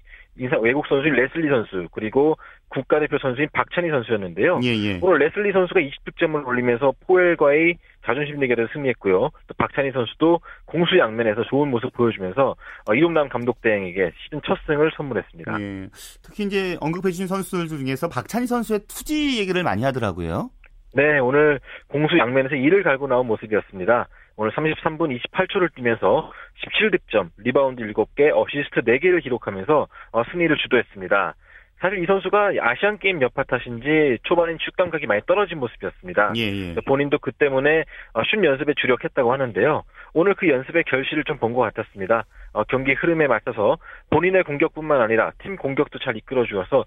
외국 선수인 레슬리 선수 그리고 국가대표 선수인 박찬희 선수였는데요. 예, 예. 오늘 레슬리 선수가 20득점을 올리면서 포엘과의 자존심 대결에서 승리했고요. 또 박찬희 선수도 공수 양면에서 좋은 모습 보여주면서 어, 이동남 감독 대행에게 시즌 첫 승을 선물했습니다. 예. 특히 이제 언급해 주신 선수들 중에서 박찬희 선수의 투지 얘기를 많이 하더라고요. 네, 오늘 공수 양면에서 이를 갈고 나온 모습이었습니다. 오늘 33분 28초를 뛰면서 17득점, 리바운드 7개, 어시스트 4개를 기록하면서 어, 승리를 주도했습니다. 사실 이 선수가 아시안 게임 여파 탓인지 초반엔 슛 감각이 많이 떨어진 모습이었습니다. 예, 예. 본인도 그 때문에 어, 슛 연습에 주력했다고 하는데요. 오늘 그 연습의 결실을 좀 본 것 같았습니다. 어, 경기 흐름에 맞춰서 본인의 공격뿐만 아니라 팀 공격도 잘 이끌어 주어서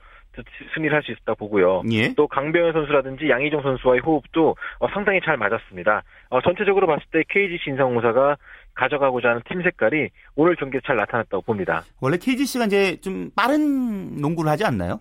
승리를 할 수 있었다 보고요. 예. 또 강병현 선수라든지 양희종 선수와의 호흡도 어, 상당히 잘 맞았습니다. 어, 전체적으로 봤을 때 KGC 인상공사가 가져가고자 하는 팀 색깔이 오늘 경기에 잘 나타났다고 봅니다. 원래 KGC가 이제 좀 빠른 농구를 하지 않나요?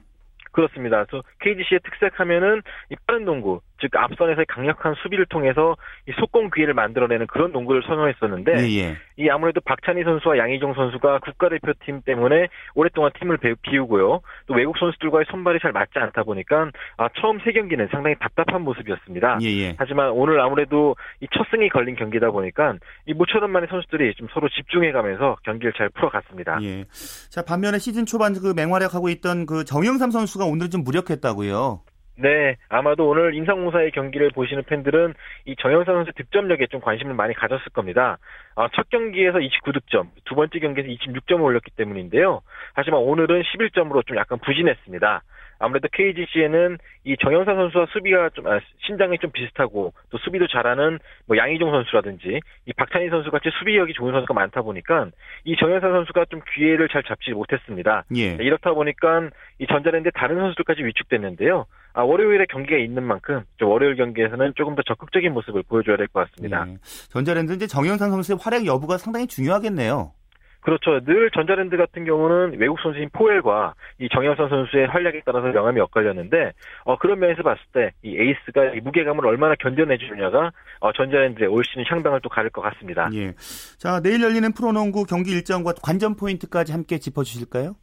그렇습니다. 그래서 KGC의 특색하면은 이 빠른 농구, 즉 앞선에서의 강력한 수비를 통해서 이 속공 기회를 만들어내는 그런 농구를 선호했었는데 예, 예. 이 아무래도 박찬희 선수와 양희종 선수가 국가대표팀 때문에 오랫동안 팀을 배- 비우고요. 또 외국 선수들과의 선발이 잘 맞지 않다 보니까 아, 처음 세 경기는 상당히 답답한 모습이었습니다. 예, 예. 하지만 오늘 아무래도 이 첫 승이 걸린 경기다 보니까 이 모처럼 만의 선수들이 좀 서로 집중해가면서 경기를 잘 풀어갔습니다. 예. 자, 반면에 시즌 초반 그 맹활약하고 있던 그 정영삼 선수가 오늘 좀 무력했다고요. 네, 아마도 오늘 인상공사의 경기를 보시는 팬들은 이 정영상 선수 득점력에 좀 관심을 많이 가졌을 겁니다. 아, 첫 경기에서 29득점, 두 번째 경기에서 26점을 올렸기 때문인데요. 하지만 오늘은 11점으로 좀 약간 부진했습니다. 아무래도 KGC에는 이 정영상 선수와 수비가 좀 아, 신장이 좀 비슷하고 또 수비도 잘하는 뭐 양희종 선수라든지 이 박찬희 선수 같이 수비력이 좋은 선수가 많다 보니까 이 정영상 선수가 좀 기회를 잘 잡지 못했습니다. 예. 네, 이렇다 보니까 이 전자랜드 다른 선수들까지 위축됐는데요. 아, 월요일에 경기가 있는 만큼 좀 월요일 경기에서는 조금 더 적극적인 모습을 보여줘야 될 것 같습니다. 예. 전자랜드 이제 정영삼 선수의 활약 여부가 상당히 중요하겠네요. 그렇죠. 늘 전자랜드 같은 경우는 외국 선수인 포웰과 이 정영삼 선수의 활약에 따라서 명암이 엇갈렸는데 어, 그런 면에서 봤을 때 이 에이스가 이 무게감을 얼마나 견뎌내주느냐가 어, 전자랜드의 올 시즌 향방을 또 가를 것 같습니다. 예. 자, 내일 열리는 프로농구 경기 일정과 관전 포인트까지 함께 짚어주실까요?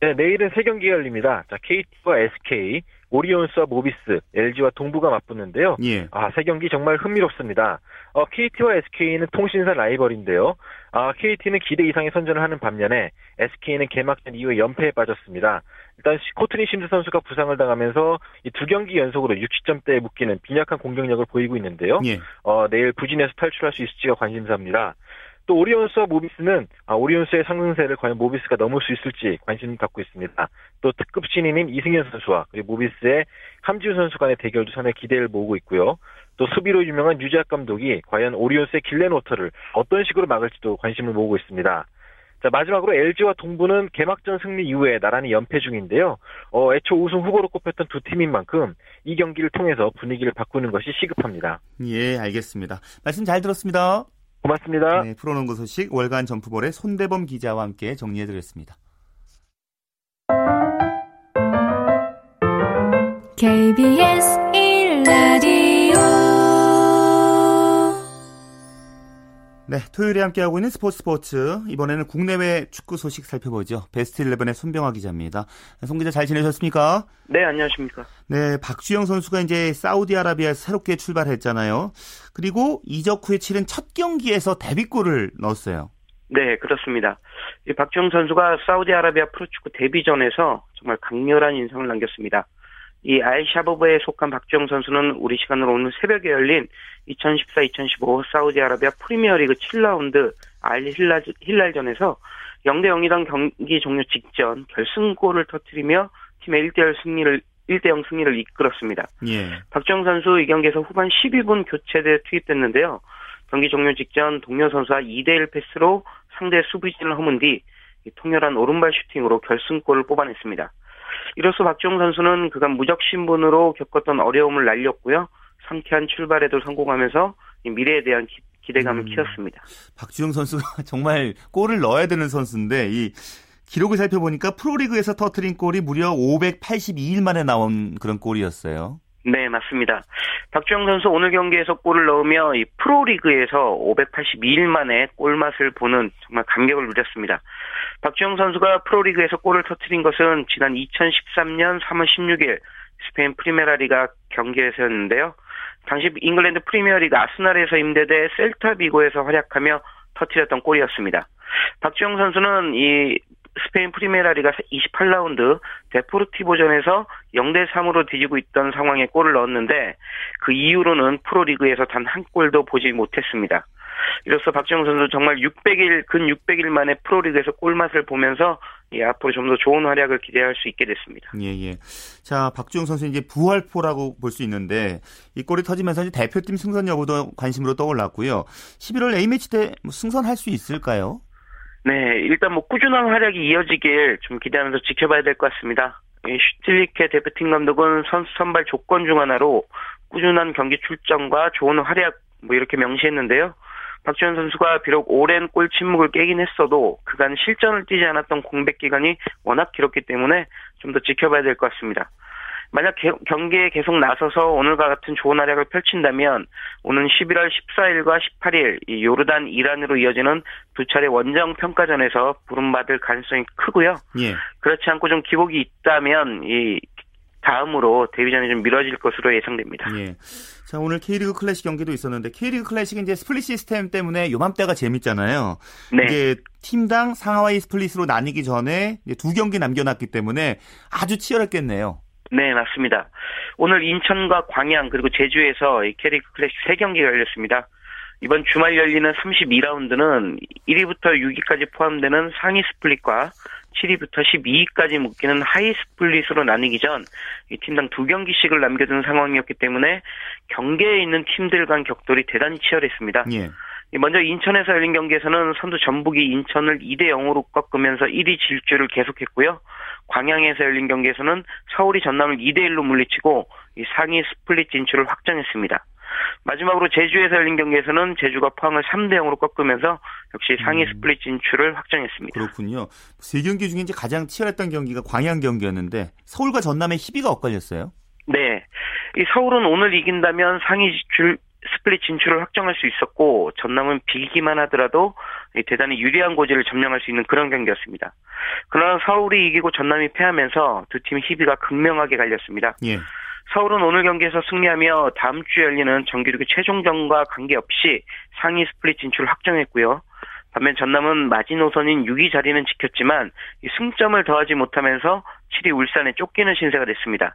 네, 내일은 세 경기 열립니다. 자, KT와 SK, 오리온스와 모비스, LG와 동부가 맞붙는데요. 예. 아, 세 경기 정말 흥미롭습니다. 어, KT와 SK는 통신사 라이벌인데요. 아, KT는 기대 이상의 선전을 하는 반면에 SK는 개막전 이후에 연패에 빠졌습니다. 일단 시- 코트니 심스 선수가 부상을 당하면서 이 두 경기 연속으로 60점대에 묶이는 빈약한 공격력을 보이고 있는데요. 예. 어, 내일 부진에서 탈출할 수 있을지가 관심사입니다. 또 오리온스와 모비스는 아, 오리온스의 상승세를 과연 모비스가 넘을 수 있을지 관심 갖고 있습니다. 또 특급 신인인 이승현 선수와 그리고 모비스의 함지훈 선수 간의 대결도 상당히 기대를 모으고 있고요. 또 수비로 유명한 유재학 감독이 과연 오리온스의 길렌워터를 어떤 식으로 막을지도 관심을 모으고 있습니다. 자, 마지막으로 LG와 동부는 개막전 승리 이후에 나란히 연패 중인데요. 어, 애초 우승 후보로 꼽혔던 두 팀인 만큼 이 경기를 통해서 분위기를 바꾸는 것이 시급합니다. 예, 알겠습니다. 말씀 잘 들었습니다. 고맙습니다. 네, 프로농구 소식 월간 점프볼의 손대범 기자와 함께 정리해드렸습니다. KBS 1라디오 네, 토요일에 함께하고 있는 스포츠 스포츠. 이번에는 국내외 축구 소식 살펴보죠. 베스트 11의 손병화 기자입니다. 송 기자 잘 지내셨습니까? 네, 안녕하십니까. 네, 박주영 선수가 이제 사우디아라비아 새롭게 출발했잖아요. 그리고 이적 후에 치른 첫 경기에서 데뷔골을 넣었어요. 네, 그렇습니다. 이 박주영 선수가 사우디아라비아 프로축구 데뷔전에서 정말 강렬한 인상을 남겼습니다. 이 알샤버브에 속한 박주영 선수는 우리 시간으로 오늘 새벽에 열린 2014-2015 사우디아라비아 프리미어리그 7라운드 알 힐랄전에서 0대 0이던 경기 종료 직전 결승골을 터뜨리며 팀의 1대0 승리를 1대0 승리를 이끌었습니다. 예. 박주영 선수 이 경기에서 후반 12분 교체돼 투입됐는데요. 경기 종료 직전 동료 선수와 2대1 패스로 상대 수비진을 허문 뒤 통렬한 오른발 슈팅으로 결승골을 뽑아냈습니다. 이로써 박주영 선수는 그간 무적 신분으로 겪었던 어려움을 날렸고요. 상쾌한 출발에도 성공하면서 미래에 대한 기, 대감을 음. 키웠습니다. 박주영 선수가 정말 골을 넣어야 되는 선수인데 이 기록을 살펴보니까 프로리그에서 터트린 골이 무려 582일 만에 나온 그런 골이었어요. 네, 맞습니다. 박주영 선수 오늘 경기에서 골을 넣으며 이 프로리그에서 582일 만에 골맛을 보는 정말 감격을 누렸습니다. 박주영 선수가 프로리그에서 골을 터뜨린 것은 지난 2013년 3월 16일 스페인 프리메라리가 경기에서였는데요. 당시 잉글랜드 프리미어리그 아스날에서 임대돼 셀타 비고에서 활약하며 터뜨렸던 골이었습니다. 박주영 선수는 이 스페인 프리메라리가 28라운드 데포르티보전에서 0대 3으로 뒤지고 있던 상황에 골을 넣었는데 그 이후로는 프로리그에서 단 한 골도 보지 못했습니다. 이로써 박지영 선수 정말 600일 근 600일 만에 프로리그에서 골맛을 보면서 예, 앞으로 좀 더 좋은 활약을 기대할 수 있게 됐습니다. 예, 예. 자, 박주영 선수 이제 부활포라고 볼 수 있는데 이 골이 터지면서 대표팀 승선 여부도 관심으로 떠올랐고요. 11월 A매치 때뭐 승선할 수 있을까요? 네, 일단 뭐 꾸준한 활약이 이어지길 좀 기대하면서 지켜봐야 될 것 같습니다. 이 슈틸리케 대표팀 감독은 선수 선발 조건 중 하나로 꾸준한 경기 출전과 좋은 활약 뭐 이렇게 명시했는데요. 박주현 선수가 비록 오랜 골 침묵을 깨긴 했어도 그간 실전을 뛰지 않았던 공백 기간이 워낙 길었기 때문에 좀 더 지켜봐야 될 것 같습니다. 만약 개- 경기에 계속 나서서 오늘과 같은 좋은 활약을 펼친다면 오는 11월 14일과 18일 이 요르단 이란으로 이어지는 두 차례 원정 평가전에서 부름받을 가능성이 크고요. 예. 그렇지 않고 좀 기복이 있다면 이 다음으로 데뷔전이 좀 미뤄질 것으로 예상됩니다. 예. 자, 오늘 K리그 클래식 경기도 있었는데 K리그 클래식은 이제 스플릿 시스템 때문에 요맘때가 재밌잖아요. 네. 이게 팀당 상하위 스플릿으로 나뉘기 전에 이제 두 경기 남겨놨기 때문에 아주 치열했겠네요. 네, 맞습니다. 오늘 인천과 광양 그리고 제주에서 이 K리그 클래식 3경기가 열렸습니다. 이번 주말 열리는 32라운드는 1위부터 6위까지 포함되는 상위 스플릿과 7위부터 12위까지 묶이는 하위 스플릿으로 나뉘기 전이 팀당 두 경기씩을 남겨둔 상황이었기 때문에 경계에 있는 팀들 간 격돌이 대단히 치열했습니다. 예. 이 먼저 인천에서 열린 경기에서는 선두 전북이 인천을 2대 0으로 꺾으면서 1위 질주를 계속했고요. 광양에서 열린 경기에서는 서울이 전남을 2대 1로 물리치고 이 상위 스플릿 진출을 확정했습니다. 마지막으로 제주에서 열린 경기에서는 제주가 포항을 3대 0으로 꺾으면서 역시 상위 스플릿 진출을 확정했습니다. 그렇군요. 세 경기 중에 이제 가장 치열했던 경기가 광양 경기였는데 서울과 전남의 희비가 엇갈렸어요. 네. 이 서울은 오늘 이긴다면 상위 줄 스플릿 진출을 확정할 수 있었고 전남은 비기만 하더라도 이 대단히 유리한 고지를 점령할 수 있는 그런 경기였습니다. 그러나 서울이 이기고 전남이 패하면서 두팀 희비가 극명하게 갈렸습니다. 예. 서울은 오늘 경기에서 승리하며 다음 주에 열리는 정규리그 최종전과 관계없이 상위 스플릿 진출을 확정했고요. 반면 전남은 마지노선인 6위 자리는 지켰지만 이 승점을 더하지 못하면서 7위 울산에 쫓기는 신세가 됐습니다.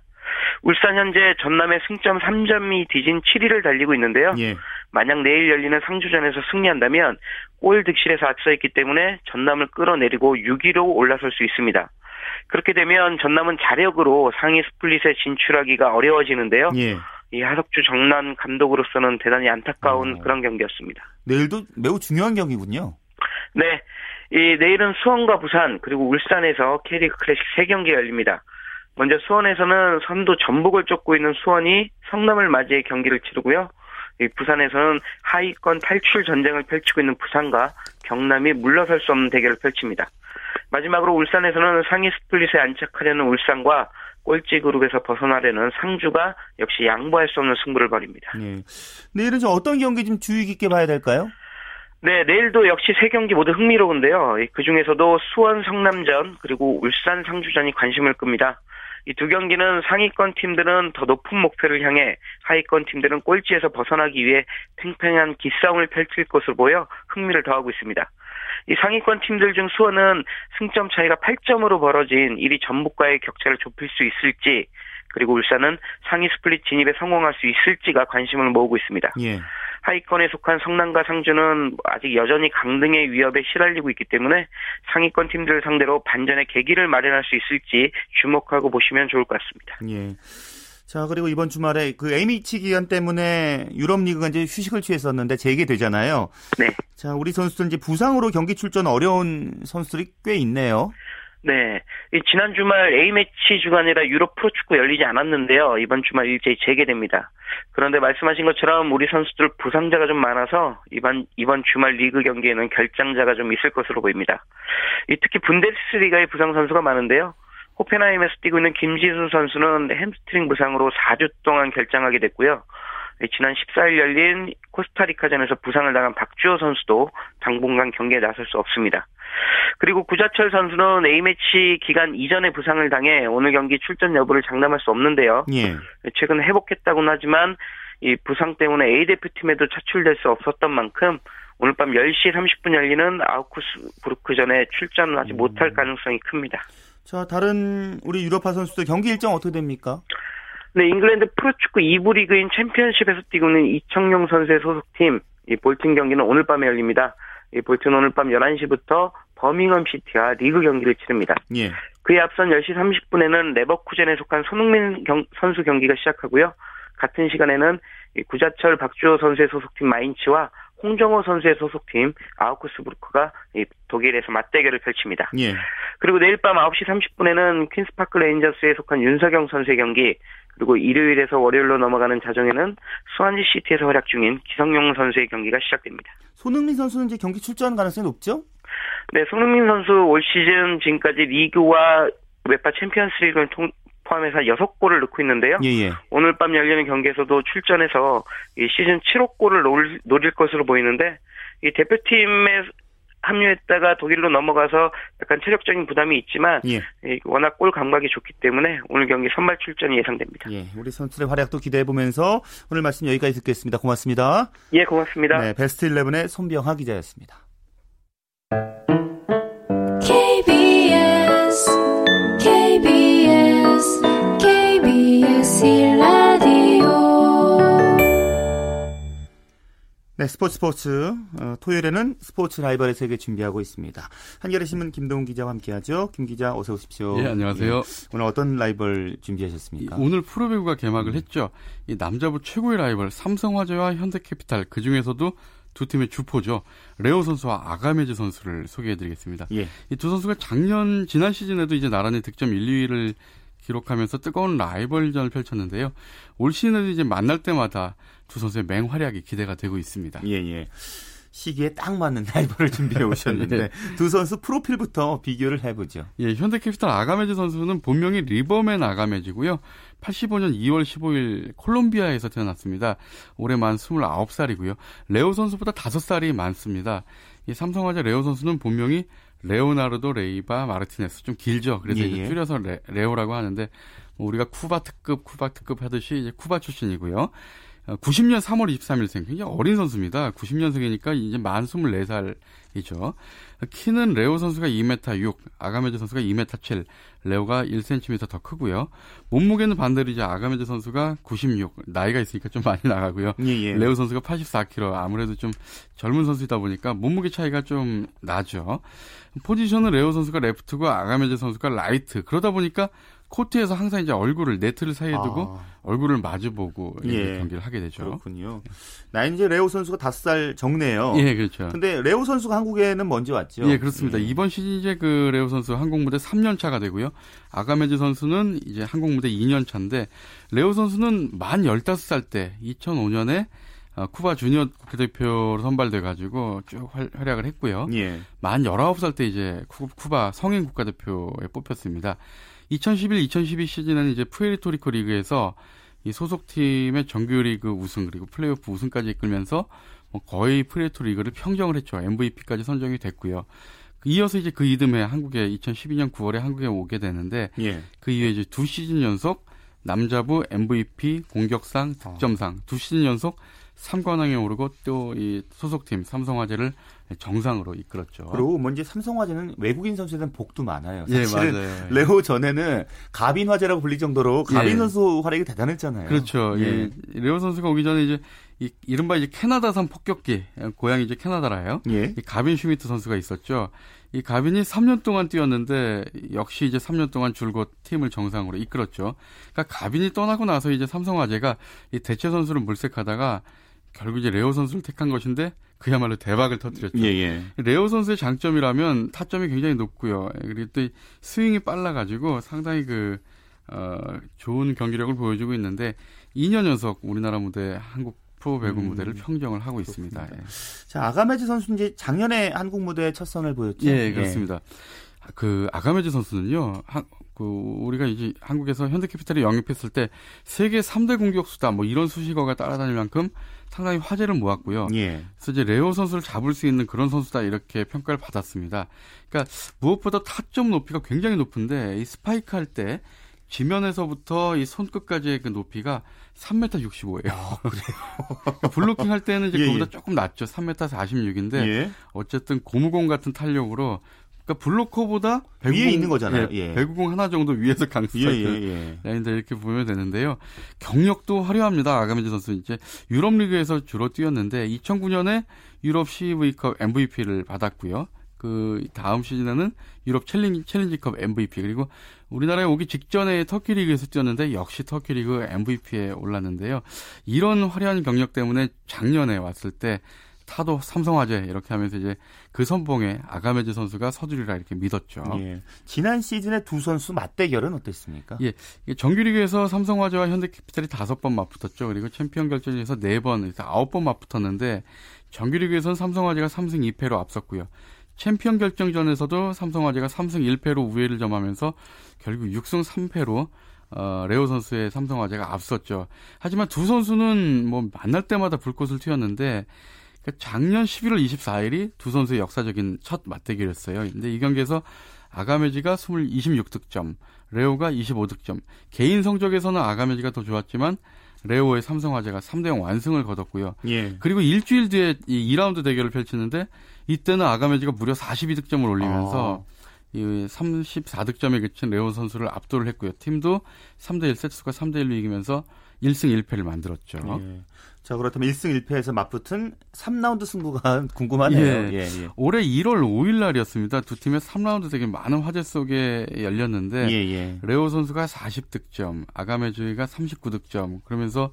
울산 현재 전남의 승점 3점이 뒤진 7위를 달리고 있는데요. 예. 만약 내일 열리는 상주전에서 승리한다면 골 득실에서 앞서 있기 때문에 전남을 끌어내리고 6위로 올라설 수 있습니다. 그렇게 되면 전남은 자력으로 상위 스플릿에 진출하기가 어려워지는데요. 예. 이 하석주 정난 감독으로서는 대단히 안타까운 그런 경기였습니다. 내일도 매우 중요한 경기군요. 네. 이 내일은 수원과 부산 그리고 울산에서 K리그 클래식 3경기 열립니다. 먼저 수원에서는 선두 전북을 쫓고 있는 수원이 성남을 맞이해 경기를 치르고요. 이 부산에서는 하위권 탈출 전쟁을 펼치고 있는 부산과 경남이 물러설 수 없는 대결을 펼칩니다. 마지막으로 울산에서는 상위 스플릿에 안착하려는 울산과 꼴찌 그룹에서 벗어나려는 상주가 역시 양보할 수 없는 승부를 벌입니다. 예. 내일은 좀 어떤 경기 좀 주의 깊게 봐야 될까요? 네, 내일도 역시 세 경기 모두 흥미로운데요. 그 중에서도 수원 성남전 그리고 울산 상주전이 관심을 끕니다. 이 두 경기는 상위권 팀들은 더 높은 목표를 향해 하위권 팀들은 꼴찌에서 벗어나기 위해 팽팽한 기싸움을 펼칠 것으로 보여 흥미를 더하고 있습니다. 이 상위권 팀들 중 수원은 승점 차이가 8점으로 벌어진 1위 전북과의 격차를 좁힐 수 있을지 그리고 울산은 상위 스플릿 진입에 성공할 수 있을지가 관심을 모으고 있습니다. 예. 하위권에 속한 성남과 상주는 아직 여전히 강등의 위협에 시달리고 있기 때문에 상위권 팀들을 상대로 반전의 계기를 마련할 수 있을지 주목하고 보시면 좋을 것 같습니다. 예. 자, 그리고 이번 주말에 그 A매치 기간 때문에 유럽 리그가 이제 휴식을 취했었는데 재개되잖아요. 네. 자, 우리 선수들 이제 부상으로 경기 출전 어려운 선수들이 꽤 있네요. 네. 이 지난 주말 A매치 주간이라 유럽 프로축구 열리지 않았는데요. 이번 주말 일제히 재개됩니다. 그런데 말씀하신 것처럼 우리 선수들 부상자가 좀 많아서 이번, 이번 주말 리그 경기에는 결장자가 좀 있을 것으로 보입니다. 이 특히 분데스리가의 부상 선수가 많은데요. 호펜하임에서 뛰고 있는 김지수 선수는 햄스트링 부상으로 4주 동안 결장하게 됐고요. 지난 14일 열린 코스타리카전에서 부상을 당한 박주호 선수도 당분간 경기에 나설 수 없습니다. 그리고 구자철 선수는 A매치 기간 이전에 부상을 당해 오늘 경기 출전 여부를 장담할 수 없는데요. 예. 최근 회복했다고는 하지만 이 부상 때문에 A 대표팀에도 차출될 수 없었던 만큼 오늘 밤 10시 30분 열리는 아우쿠스부르크 전에 출전하지 못할 가능성이 큽니다. 자, 다른 우리 유럽파 선수들 경기 일정 어떻게 됩니까? 네, 잉글랜드 프로축구 2부 리그인 챔피언십에서 뛰고 있는 이청용 선수의 소속팀 이 볼튼 경기는 오늘 밤에 열립니다. 이 볼튼 오늘 밤 11시부터 버밍엄 시티와 리그 경기를 치릅니다. 예. 그에 앞선 10시 30분에는 레버쿠젠에 속한 손흥민 경, 선수 경기가 시작하고요. 같은 시간에는 구자철 박주호 선수의 소속팀 마인츠와 홍정호 선수의 소속팀 아우크스부르크가 독일에서 맞대결을 펼칩니다. 예. 그리고 내일 밤 9시 30분에는 퀸스파크 레인저스에 속한 윤석영 선수의 경기, 그리고 일요일에서 월요일로 넘어가는 자정에는 수완지 시티에서 활약 중인 기성용 선수의 경기가 시작됩니다. 손흥민 선수는 이제 경기 출전 가능성이 높죠? 네, 손흥민 선수 올 시즌 지금까지 리그와 웨파 챔피언스 리그를 통, 포함해서 6골을 넣고 있는데요. 예, 예. 오늘 밤 열리는 경기에서도 출전해서 이 시즌 7호 골을 노릴, 노릴 것으로 보이는데 이 대표팀에 합류했다가 독일로 넘어가서 약간 체력적인 부담이 있지만 예. 워낙 골 감각이 좋기 때문에 오늘 경기 선발 출전이 예상됩니다. 예, 우리 선수들의 활약도 기대해 보면서 오늘 말씀 여기까지 듣겠습니다. 고맙습니다. 예, 고맙습니다. 네, 베스트 11의 손병하 기자였습니다. 네, 스포츠 스포츠. 어, 토요일에는 스포츠 라이벌의 세계 준비하고 있습니다. 한겨레 신문 김동훈 기자와 함께하죠. 김 기자 어서 오십시오. 예, 안녕하세요. 예, 오늘 어떤 라이벌 준비하셨습니까? 오늘 프로배구가 개막을 했죠. 이 남자부 최고의 라이벌 삼성화재와 현대캐피탈 그 중에서도 두 팀의 주포죠. 레오 선수와 아가메즈 선수를 소개해드리겠습니다. 예. 이 두 선수가 작년 지난 시즌에도 이제 나란히 득점 1, 2위를 기록하면서 뜨거운 라이벌전을 펼쳤는데요. 올 시즌에도 이제 만날 때마다 두 선수의 맹활약이 기대가 되고 있습니다. 예, 예. 시기에 딱 맞는 라이벌을 준비해 오셨는데 네. 두 선수 프로필부터 비교를 해보죠. 예, 현대캐피탈 아가메즈 선수는 본명이 리버맨 아가메즈고요. 85년 2월 15일 콜롬비아에서 태어났습니다. 올해 만 29살이고요. 레오 선수보다 5살이 많습니다. 이 삼성화재 레오 선수는 본명이 레오나르도 레이바 마르티네스 좀 길죠. 그래서 예, 예. 줄여서 레, 레오라고 하는데 뭐 우리가 쿠바 특급 쿠바 특급 하듯이 이제 쿠바 출신이고요. 어, 90년 3월 23일생 굉장히 어린 선수입니다. 90년생이니까 이제 만 24살이죠. 키는 레오 선수가 2m 6, 아가메즈 선수가 2m 7, 레오가 1cm 더 크고요. 몸무게는 반대로 이제 아가메즈 선수가 96, 나이가 있으니까 좀 많이 나가고요. 예, 예. 레오 선수가 84kg, 아무래도 좀 젊은 선수이다 보니까 몸무게 차이가 좀 나죠. 포지션은 레오 선수가 레프트고 아가메즈 선수가 라이트. 그러다 보니까 코트에서 항상 이제 얼굴을 네트를 사이에 두고 아. 얼굴을 마주보고 예. 경기를 하게 되죠. 그렇군요. 나이 이제 레오 선수가 5살 적네요. 예, 그렇죠. 근데 레오 선수가 한국에는 먼저 왔죠. 예, 그렇습니다. 이번 시즌 이제 그 레오 선수 한국 무대 3년 차가 되고요. 아가메즈 선수는 이제 한국 무대 2년 차인데 레오 선수는 만 15살 때 2005년에 어, 쿠바 주니어 국대표로 선발돼 가지고 쭉 활, 활약을 했고요. 예. 만 19살 때 이제 쿠, 쿠바 성인 국가대표에 뽑혔습니다. 2011-2012 시즌에는 이제 푸에르토리코 리그에서 이 소속팀의 정규리그 우승 그리고 플레이오프 우승까지 이끌면서 뭐 거의 푸에르토 리그를 평정을 했죠. MVP까지 선정이 됐고요. 이어서 이제 그 이듬해 한국에 2012년 9월에 한국에 오게 되는데 예. 그 이후에 이제 두 시즌 연속 남자부 MVP 공격상 득점상 두 시즌 연속 3관왕에 오르고 또 이 소속팀 삼성화재를 정상으로 이끌었죠. 그리고 먼저 삼성화재는 외국인 선수에 대한 복도 많아요. 예, 사실은 맞아요. 레오 전에는 가빈 화재라고 불릴 정도로 가빈 예. 선수 활약이 대단했잖아요. 그렇죠. 예. 이 레오 선수가 오기 전에 이제 이, 이른바 이제 캐나다산 폭격기 고향이 이제 캐나다라요. 예. 이 가빈 슈미트 선수가 있었죠. 이 가빈이 3년 동안 뛰었는데 역시 이제 3년 동안 줄곧 팀을 정상으로 이끌었죠. 그러니까 가빈이 떠나고 나서 이제 삼성화재가 이 대체 선수를 물색하다가 결국 이제 레오 선수를 택한 것인데 그야말로 대박을 터뜨렸죠. 예, 예. 레오 선수의 장점이라면 타점이 굉장히 높고요. 그리고 또이 스윙이 빨라가지고 상당히 그 어, 좋은 경기력을 보여주고 있는데 2년 연속 우리나라 무대 한국 프로 배구 음, 무대를 평정을 하고 있습니다. 예. 자, 아가메즈 선수 이제 작년에 한국 무대에 첫 선을 보였죠. 예, 그렇습니다. 그 아가메즈 선수는요, 한, 그 우리가 이제 한국에서 현대캐피탈에 영입했을 때 세계 3대 공격수다 뭐 이런 수식어가 따라다닐 만큼 상당히 화제를 모았고요. 예. 그래서 이제 레오 선수를 잡을 수 있는 그런 선수다 이렇게 평가를 받았습니다. 그러니까 무엇보다 타점 높이가 굉장히 높은데 이 스파이크 할 때 지면에서부터 이 손끝까지의 그 높이가 3m 65예요. 그래요? 블로킹 할 때는 이제 예, 그보다 예. 조금 낮죠. 3m 46인데 예. 어쨌든 고무공 같은 탄력으로 그러니까 블로커보다 위에 있는 거잖아요. 예. 배구공 하나 정도 위에서 강수가 예, 예, 예. 라인들 이렇게 보면 되는데요. 경력도 화려합니다. 아가메즈 선수 이제 유럽 리그에서 주로 뛰었는데 2009년에 유럽 CV컵 MVP를 받았고요. 그 다음 시즌에는 유럽 챌린지, 챌린지컵 MVP 그리고 우리나라에 오기 직전에 터키 리그에서 뛰었는데 역시 터키 리그 MVP에 올랐는데요. 이런 화려한 경력 때문에 작년에 왔을 때 타도 삼성화재 이렇게 하면서 이제 그 선봉에 아가메즈 선수가 서두리라 이렇게 믿었죠. 예. 지난 시즌에 두 선수 맞대결은 어땠습니까? 예, 정규리그에서 삼성화재와 현대캐피탈이 다섯 번 맞붙었죠. 그리고 챔피언 결전에서 네 번, 그래서 아홉 번 맞붙었는데 정규리그에서는 삼성화재가 3승 2패로 앞섰고요. 챔피언 결정전에서도 삼성화재가 3승 1패로 우회를 점하면서 결국 6승 3패로 어, 레오 선수의 삼성화재가 앞섰죠. 하지만 두 선수는 뭐 만날 때마다 불꽃을 튀었는데 작년 11월 24일이 두 선수의 역사적인 첫 맞대결이었어요. 근데 이 경기에서 아가메지가 20, 26득점, 레오가 25득점. 개인 성적에서는 아가메지가 더 좋았지만 레오의 삼성화재가 3대0 완승을 거뒀고요. 예. 그리고 일주일 뒤에 이 2라운드 대결을 펼치는데 이때는 아가메지가 무려 42득점을 올리면서 이 34득점에 그친 레오 선수를 압도를 했고요. 팀도 3대1 세트수가 3대1로 이기면서 1승 1패를 만들었죠. 예. 자, 그렇다면 1승 1패에서 맞붙은 3라운드 승부가 궁금하네요. 예. 예, 예. 올해 1월 5일 날이었습니다. 두 팀의 3라운드 되게 많은 화제 속에 열렸는데 예, 예. 레오 선수가 40득점, 아가메주이가 39득점. 그러면서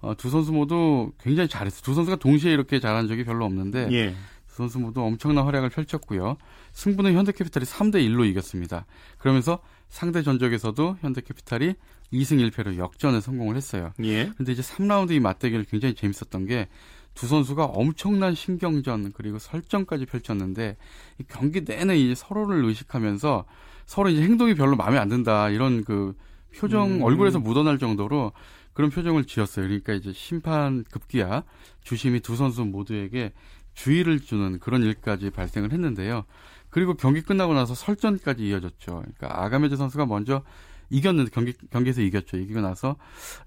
어, 두 선수 모두 굉장히 잘했어요. 두 선수가 동시에 이렇게 잘한 적이 별로 없는데 예. 두 선수 모두 엄청난 활약을 펼쳤고요. 승부는 현대캐피탈이 3대 1로 이겼습니다. 그러면서 상대 전적에서도 현대캐피탈이 2승 1패로 역전에 성공을 했어요. 예. 근데 이제 3라운드 이 맞대결이 굉장히 재밌었던 게 두 선수가 엄청난 신경전 그리고 설정까지 펼쳤는데 이 경기 내내 이제 서로를 의식하면서 서로 이제 행동이 별로 마음에 안 든다 이런 그 표정 음. 얼굴에서 묻어날 정도로 그런 표정을 지었어요. 그러니까 이제 심판 급기야 주심이 두 선수 모두에게 주의를 주는 그런 일까지 발생을 했는데요. 그리고 경기 끝나고 나서 설전까지 이어졌죠. 그러니까 아가메즈 선수가 먼저 이겼는데 경기 경기에서 이겼죠. 이기고 나서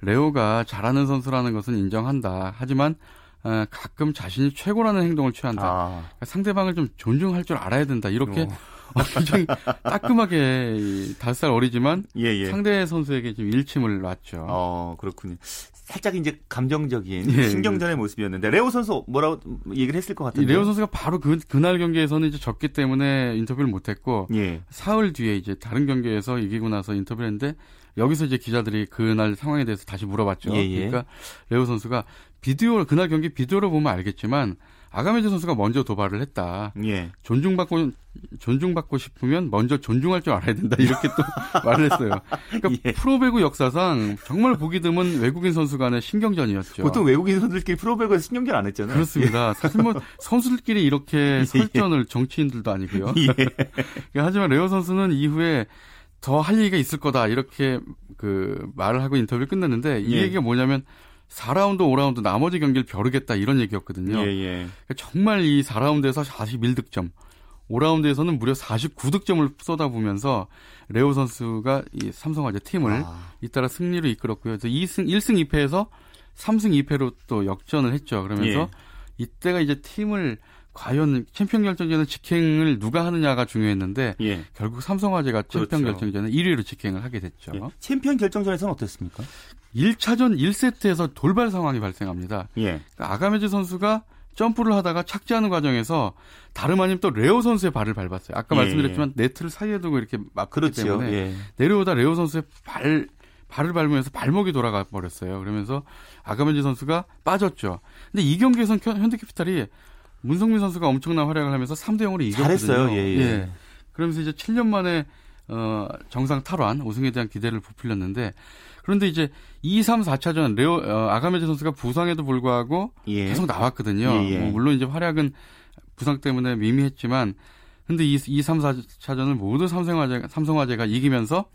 레오가 잘하는 선수라는 것은 인정한다. 하지만 어, 가끔 자신이 최고라는 행동을 취한다. 아. 그러니까 상대방을 좀 존중할 줄 알아야 된다. 이렇게 어, 굉장히 따끔하게 이 다섯 살 어리지만 예, 예. 상대 선수에게 좀 일침을 놨죠. 어, 그렇군요. 살짝 이제 감정적인 예, 신경전의 모습이었는데 레오 선수 뭐라고 얘기를 했을 것이 같은데. 레오 선수가 바로 그, 그날 경기에서는 이제 졌기 때문에 인터뷰를 못했고 예. 사흘 뒤에 이제 다른 경기에서 이기고 나서 인터뷰를 했는데 여기서 이제 기자들이 그날 상황에 대해서 다시 물어봤죠. 예, 예. 그러니까 레오 선수가 비디오 그날 경기 비디오로 보면 알겠지만 아가메즈 선수가 먼저 도발을 했다. 예. 존중받고 존중받고 싶으면 먼저 존중할 줄 알아야 된다. 이렇게 또 말을 했어요. 그러니까 예. 프로배구 역사상 정말 보기 드문 외국인 선수 간의 신경전이었죠. 보통 외국인 선수들끼리 프로배구에서 신경전 안 했잖아요. 그렇습니다. 사실 뭐 선수들끼리 이렇게 설전을 정치인들도 아니고요. 예. 하지만 레오 선수는 이후에 더 할 얘기가 있을 거다 이렇게 그 말을 하고 인터뷰를 끝냈는데 이 예. 얘기가 뭐냐면 4라운드, 5라운드 나머지 경기를 벼르겠다 이런 얘기였거든요. 예, 예. 그러니까 정말 이 4라운드에서 41득점, 5라운드에서는 무려 49득점을 쏟아부면서 레오 선수가 이 삼성화재 팀을 아. 잇따라 승리로 이끌었고요. 그래서 2승 1승 2패에서 3승 2패로 또 역전을 했죠. 그러면서 예. 이때가 이제 팀을 과연 챔피언 결정전은 직행을 누가 하느냐가 중요했는데 예. 결국 삼성화재가 챔피언 그렇죠. 결정전은 1위로 직행을 하게 됐죠. 예. 챔피언 결정전에서는 어땠습니까? 1차전 1세트에서 돌발 상황이 발생합니다. 예. 그러니까 아가메즈 선수가 점프를 하다가 착지하는 과정에서 다름 아닌 또 레오 선수의 발을 밟았어요. 아까 예, 말씀드렸지만 네트를 사이에 두고 이렇게 막기 그렇죠. 때문에 예. 내려오다 레오 선수의 발 발을 밟으면서 발목이 돌아가 버렸어요. 그러면서 아가메즈 선수가 빠졌죠. 근데 이 경기에선 현대캐피탈이 문성민 선수가 엄청난 활약을 하면서 3대 0으로 이겼거든요. 잘했어요. 예, 예. 그러면서 이제 7년 만에 어, 정상 탈환 우승에 대한 기대를 부풀렸는데 그런데 이제 2, 3, 4차전 레오 어, 아가메즈 선수가 부상에도 불구하고 예. 계속 나왔거든요. 예, 예. 뭐 물론 이제 활약은 부상 때문에 미미했지만 근데 2, 2 3, 4차전을 모두 삼성화재, 삼성화재가 이기면서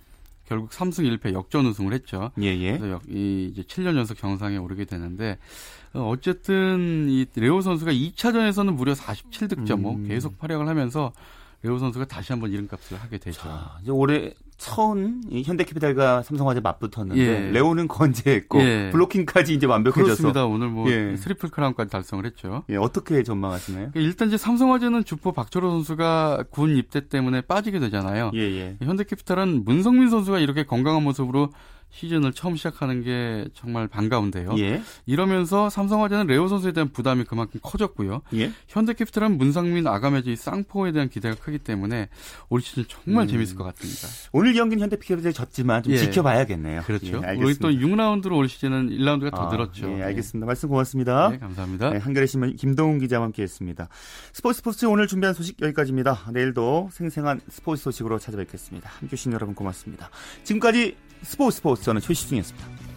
결국 3승 1패 역전 우승을 했죠. 예, 예. 그래서 역- 이 이제 7년 연속 정상에 오르게 되는데 어, 어쨌든 이 레오 선수가 2차전에서는 무려 47득점 뭐 음. 계속 활약을 하면서 레오 선수가 다시 한번 이름값을 하게 되죠. 이제 올해 처음 이 현대캐피탈과 삼성화재 맞붙었는데 예. 레오는 건재했고 예. 블로킹까지 이제 완벽해져서 그렇습니다. 오늘 뭐 예. 트리플 크라운까지 달성을 했죠. 예, 어떻게 전망하시나요? 그러니까 일단 이제 삼성화재는 주포 박철호 선수가 군 입대 때문에 빠지게 되잖아요. 예, 예. 현대캐피탈은 문성민 선수가 이렇게 건강한 모습으로 시즌을 처음 시작하는 게 정말 반가운데요. 예. 이러면서 삼성화재는 레오 선수에 대한 부담이 그만큼 커졌고요. 예. 현대캐피탈은 문상민, 아가메지, 쌍포에 대한 기대가 크기 때문에 올 시즌 정말 음. 재밌을 것 같습니다. 오늘 경기는 현대캐피탈이 졌지만 좀 예. 지켜봐야겠네요. 그렇죠. 예, 우리 알겠습니다. 또 6라운드로 올 시즌은 1라운드가 더 아, 늘었죠. 예, 알겠습니다. 말씀 고맙습니다. 네, 감사합니다. 네, 한겨레 신문 김동훈 기자와 함께했습니다. 스포츠 스포츠 오늘 준비한 소식 여기까지입니다. 내일도 생생한 스포츠 소식으로 찾아뵙겠습니다. 함께 해 주신 여러분 고맙습니다. 지금까지 스포츠 스포츠 저는 최시중이었습니다.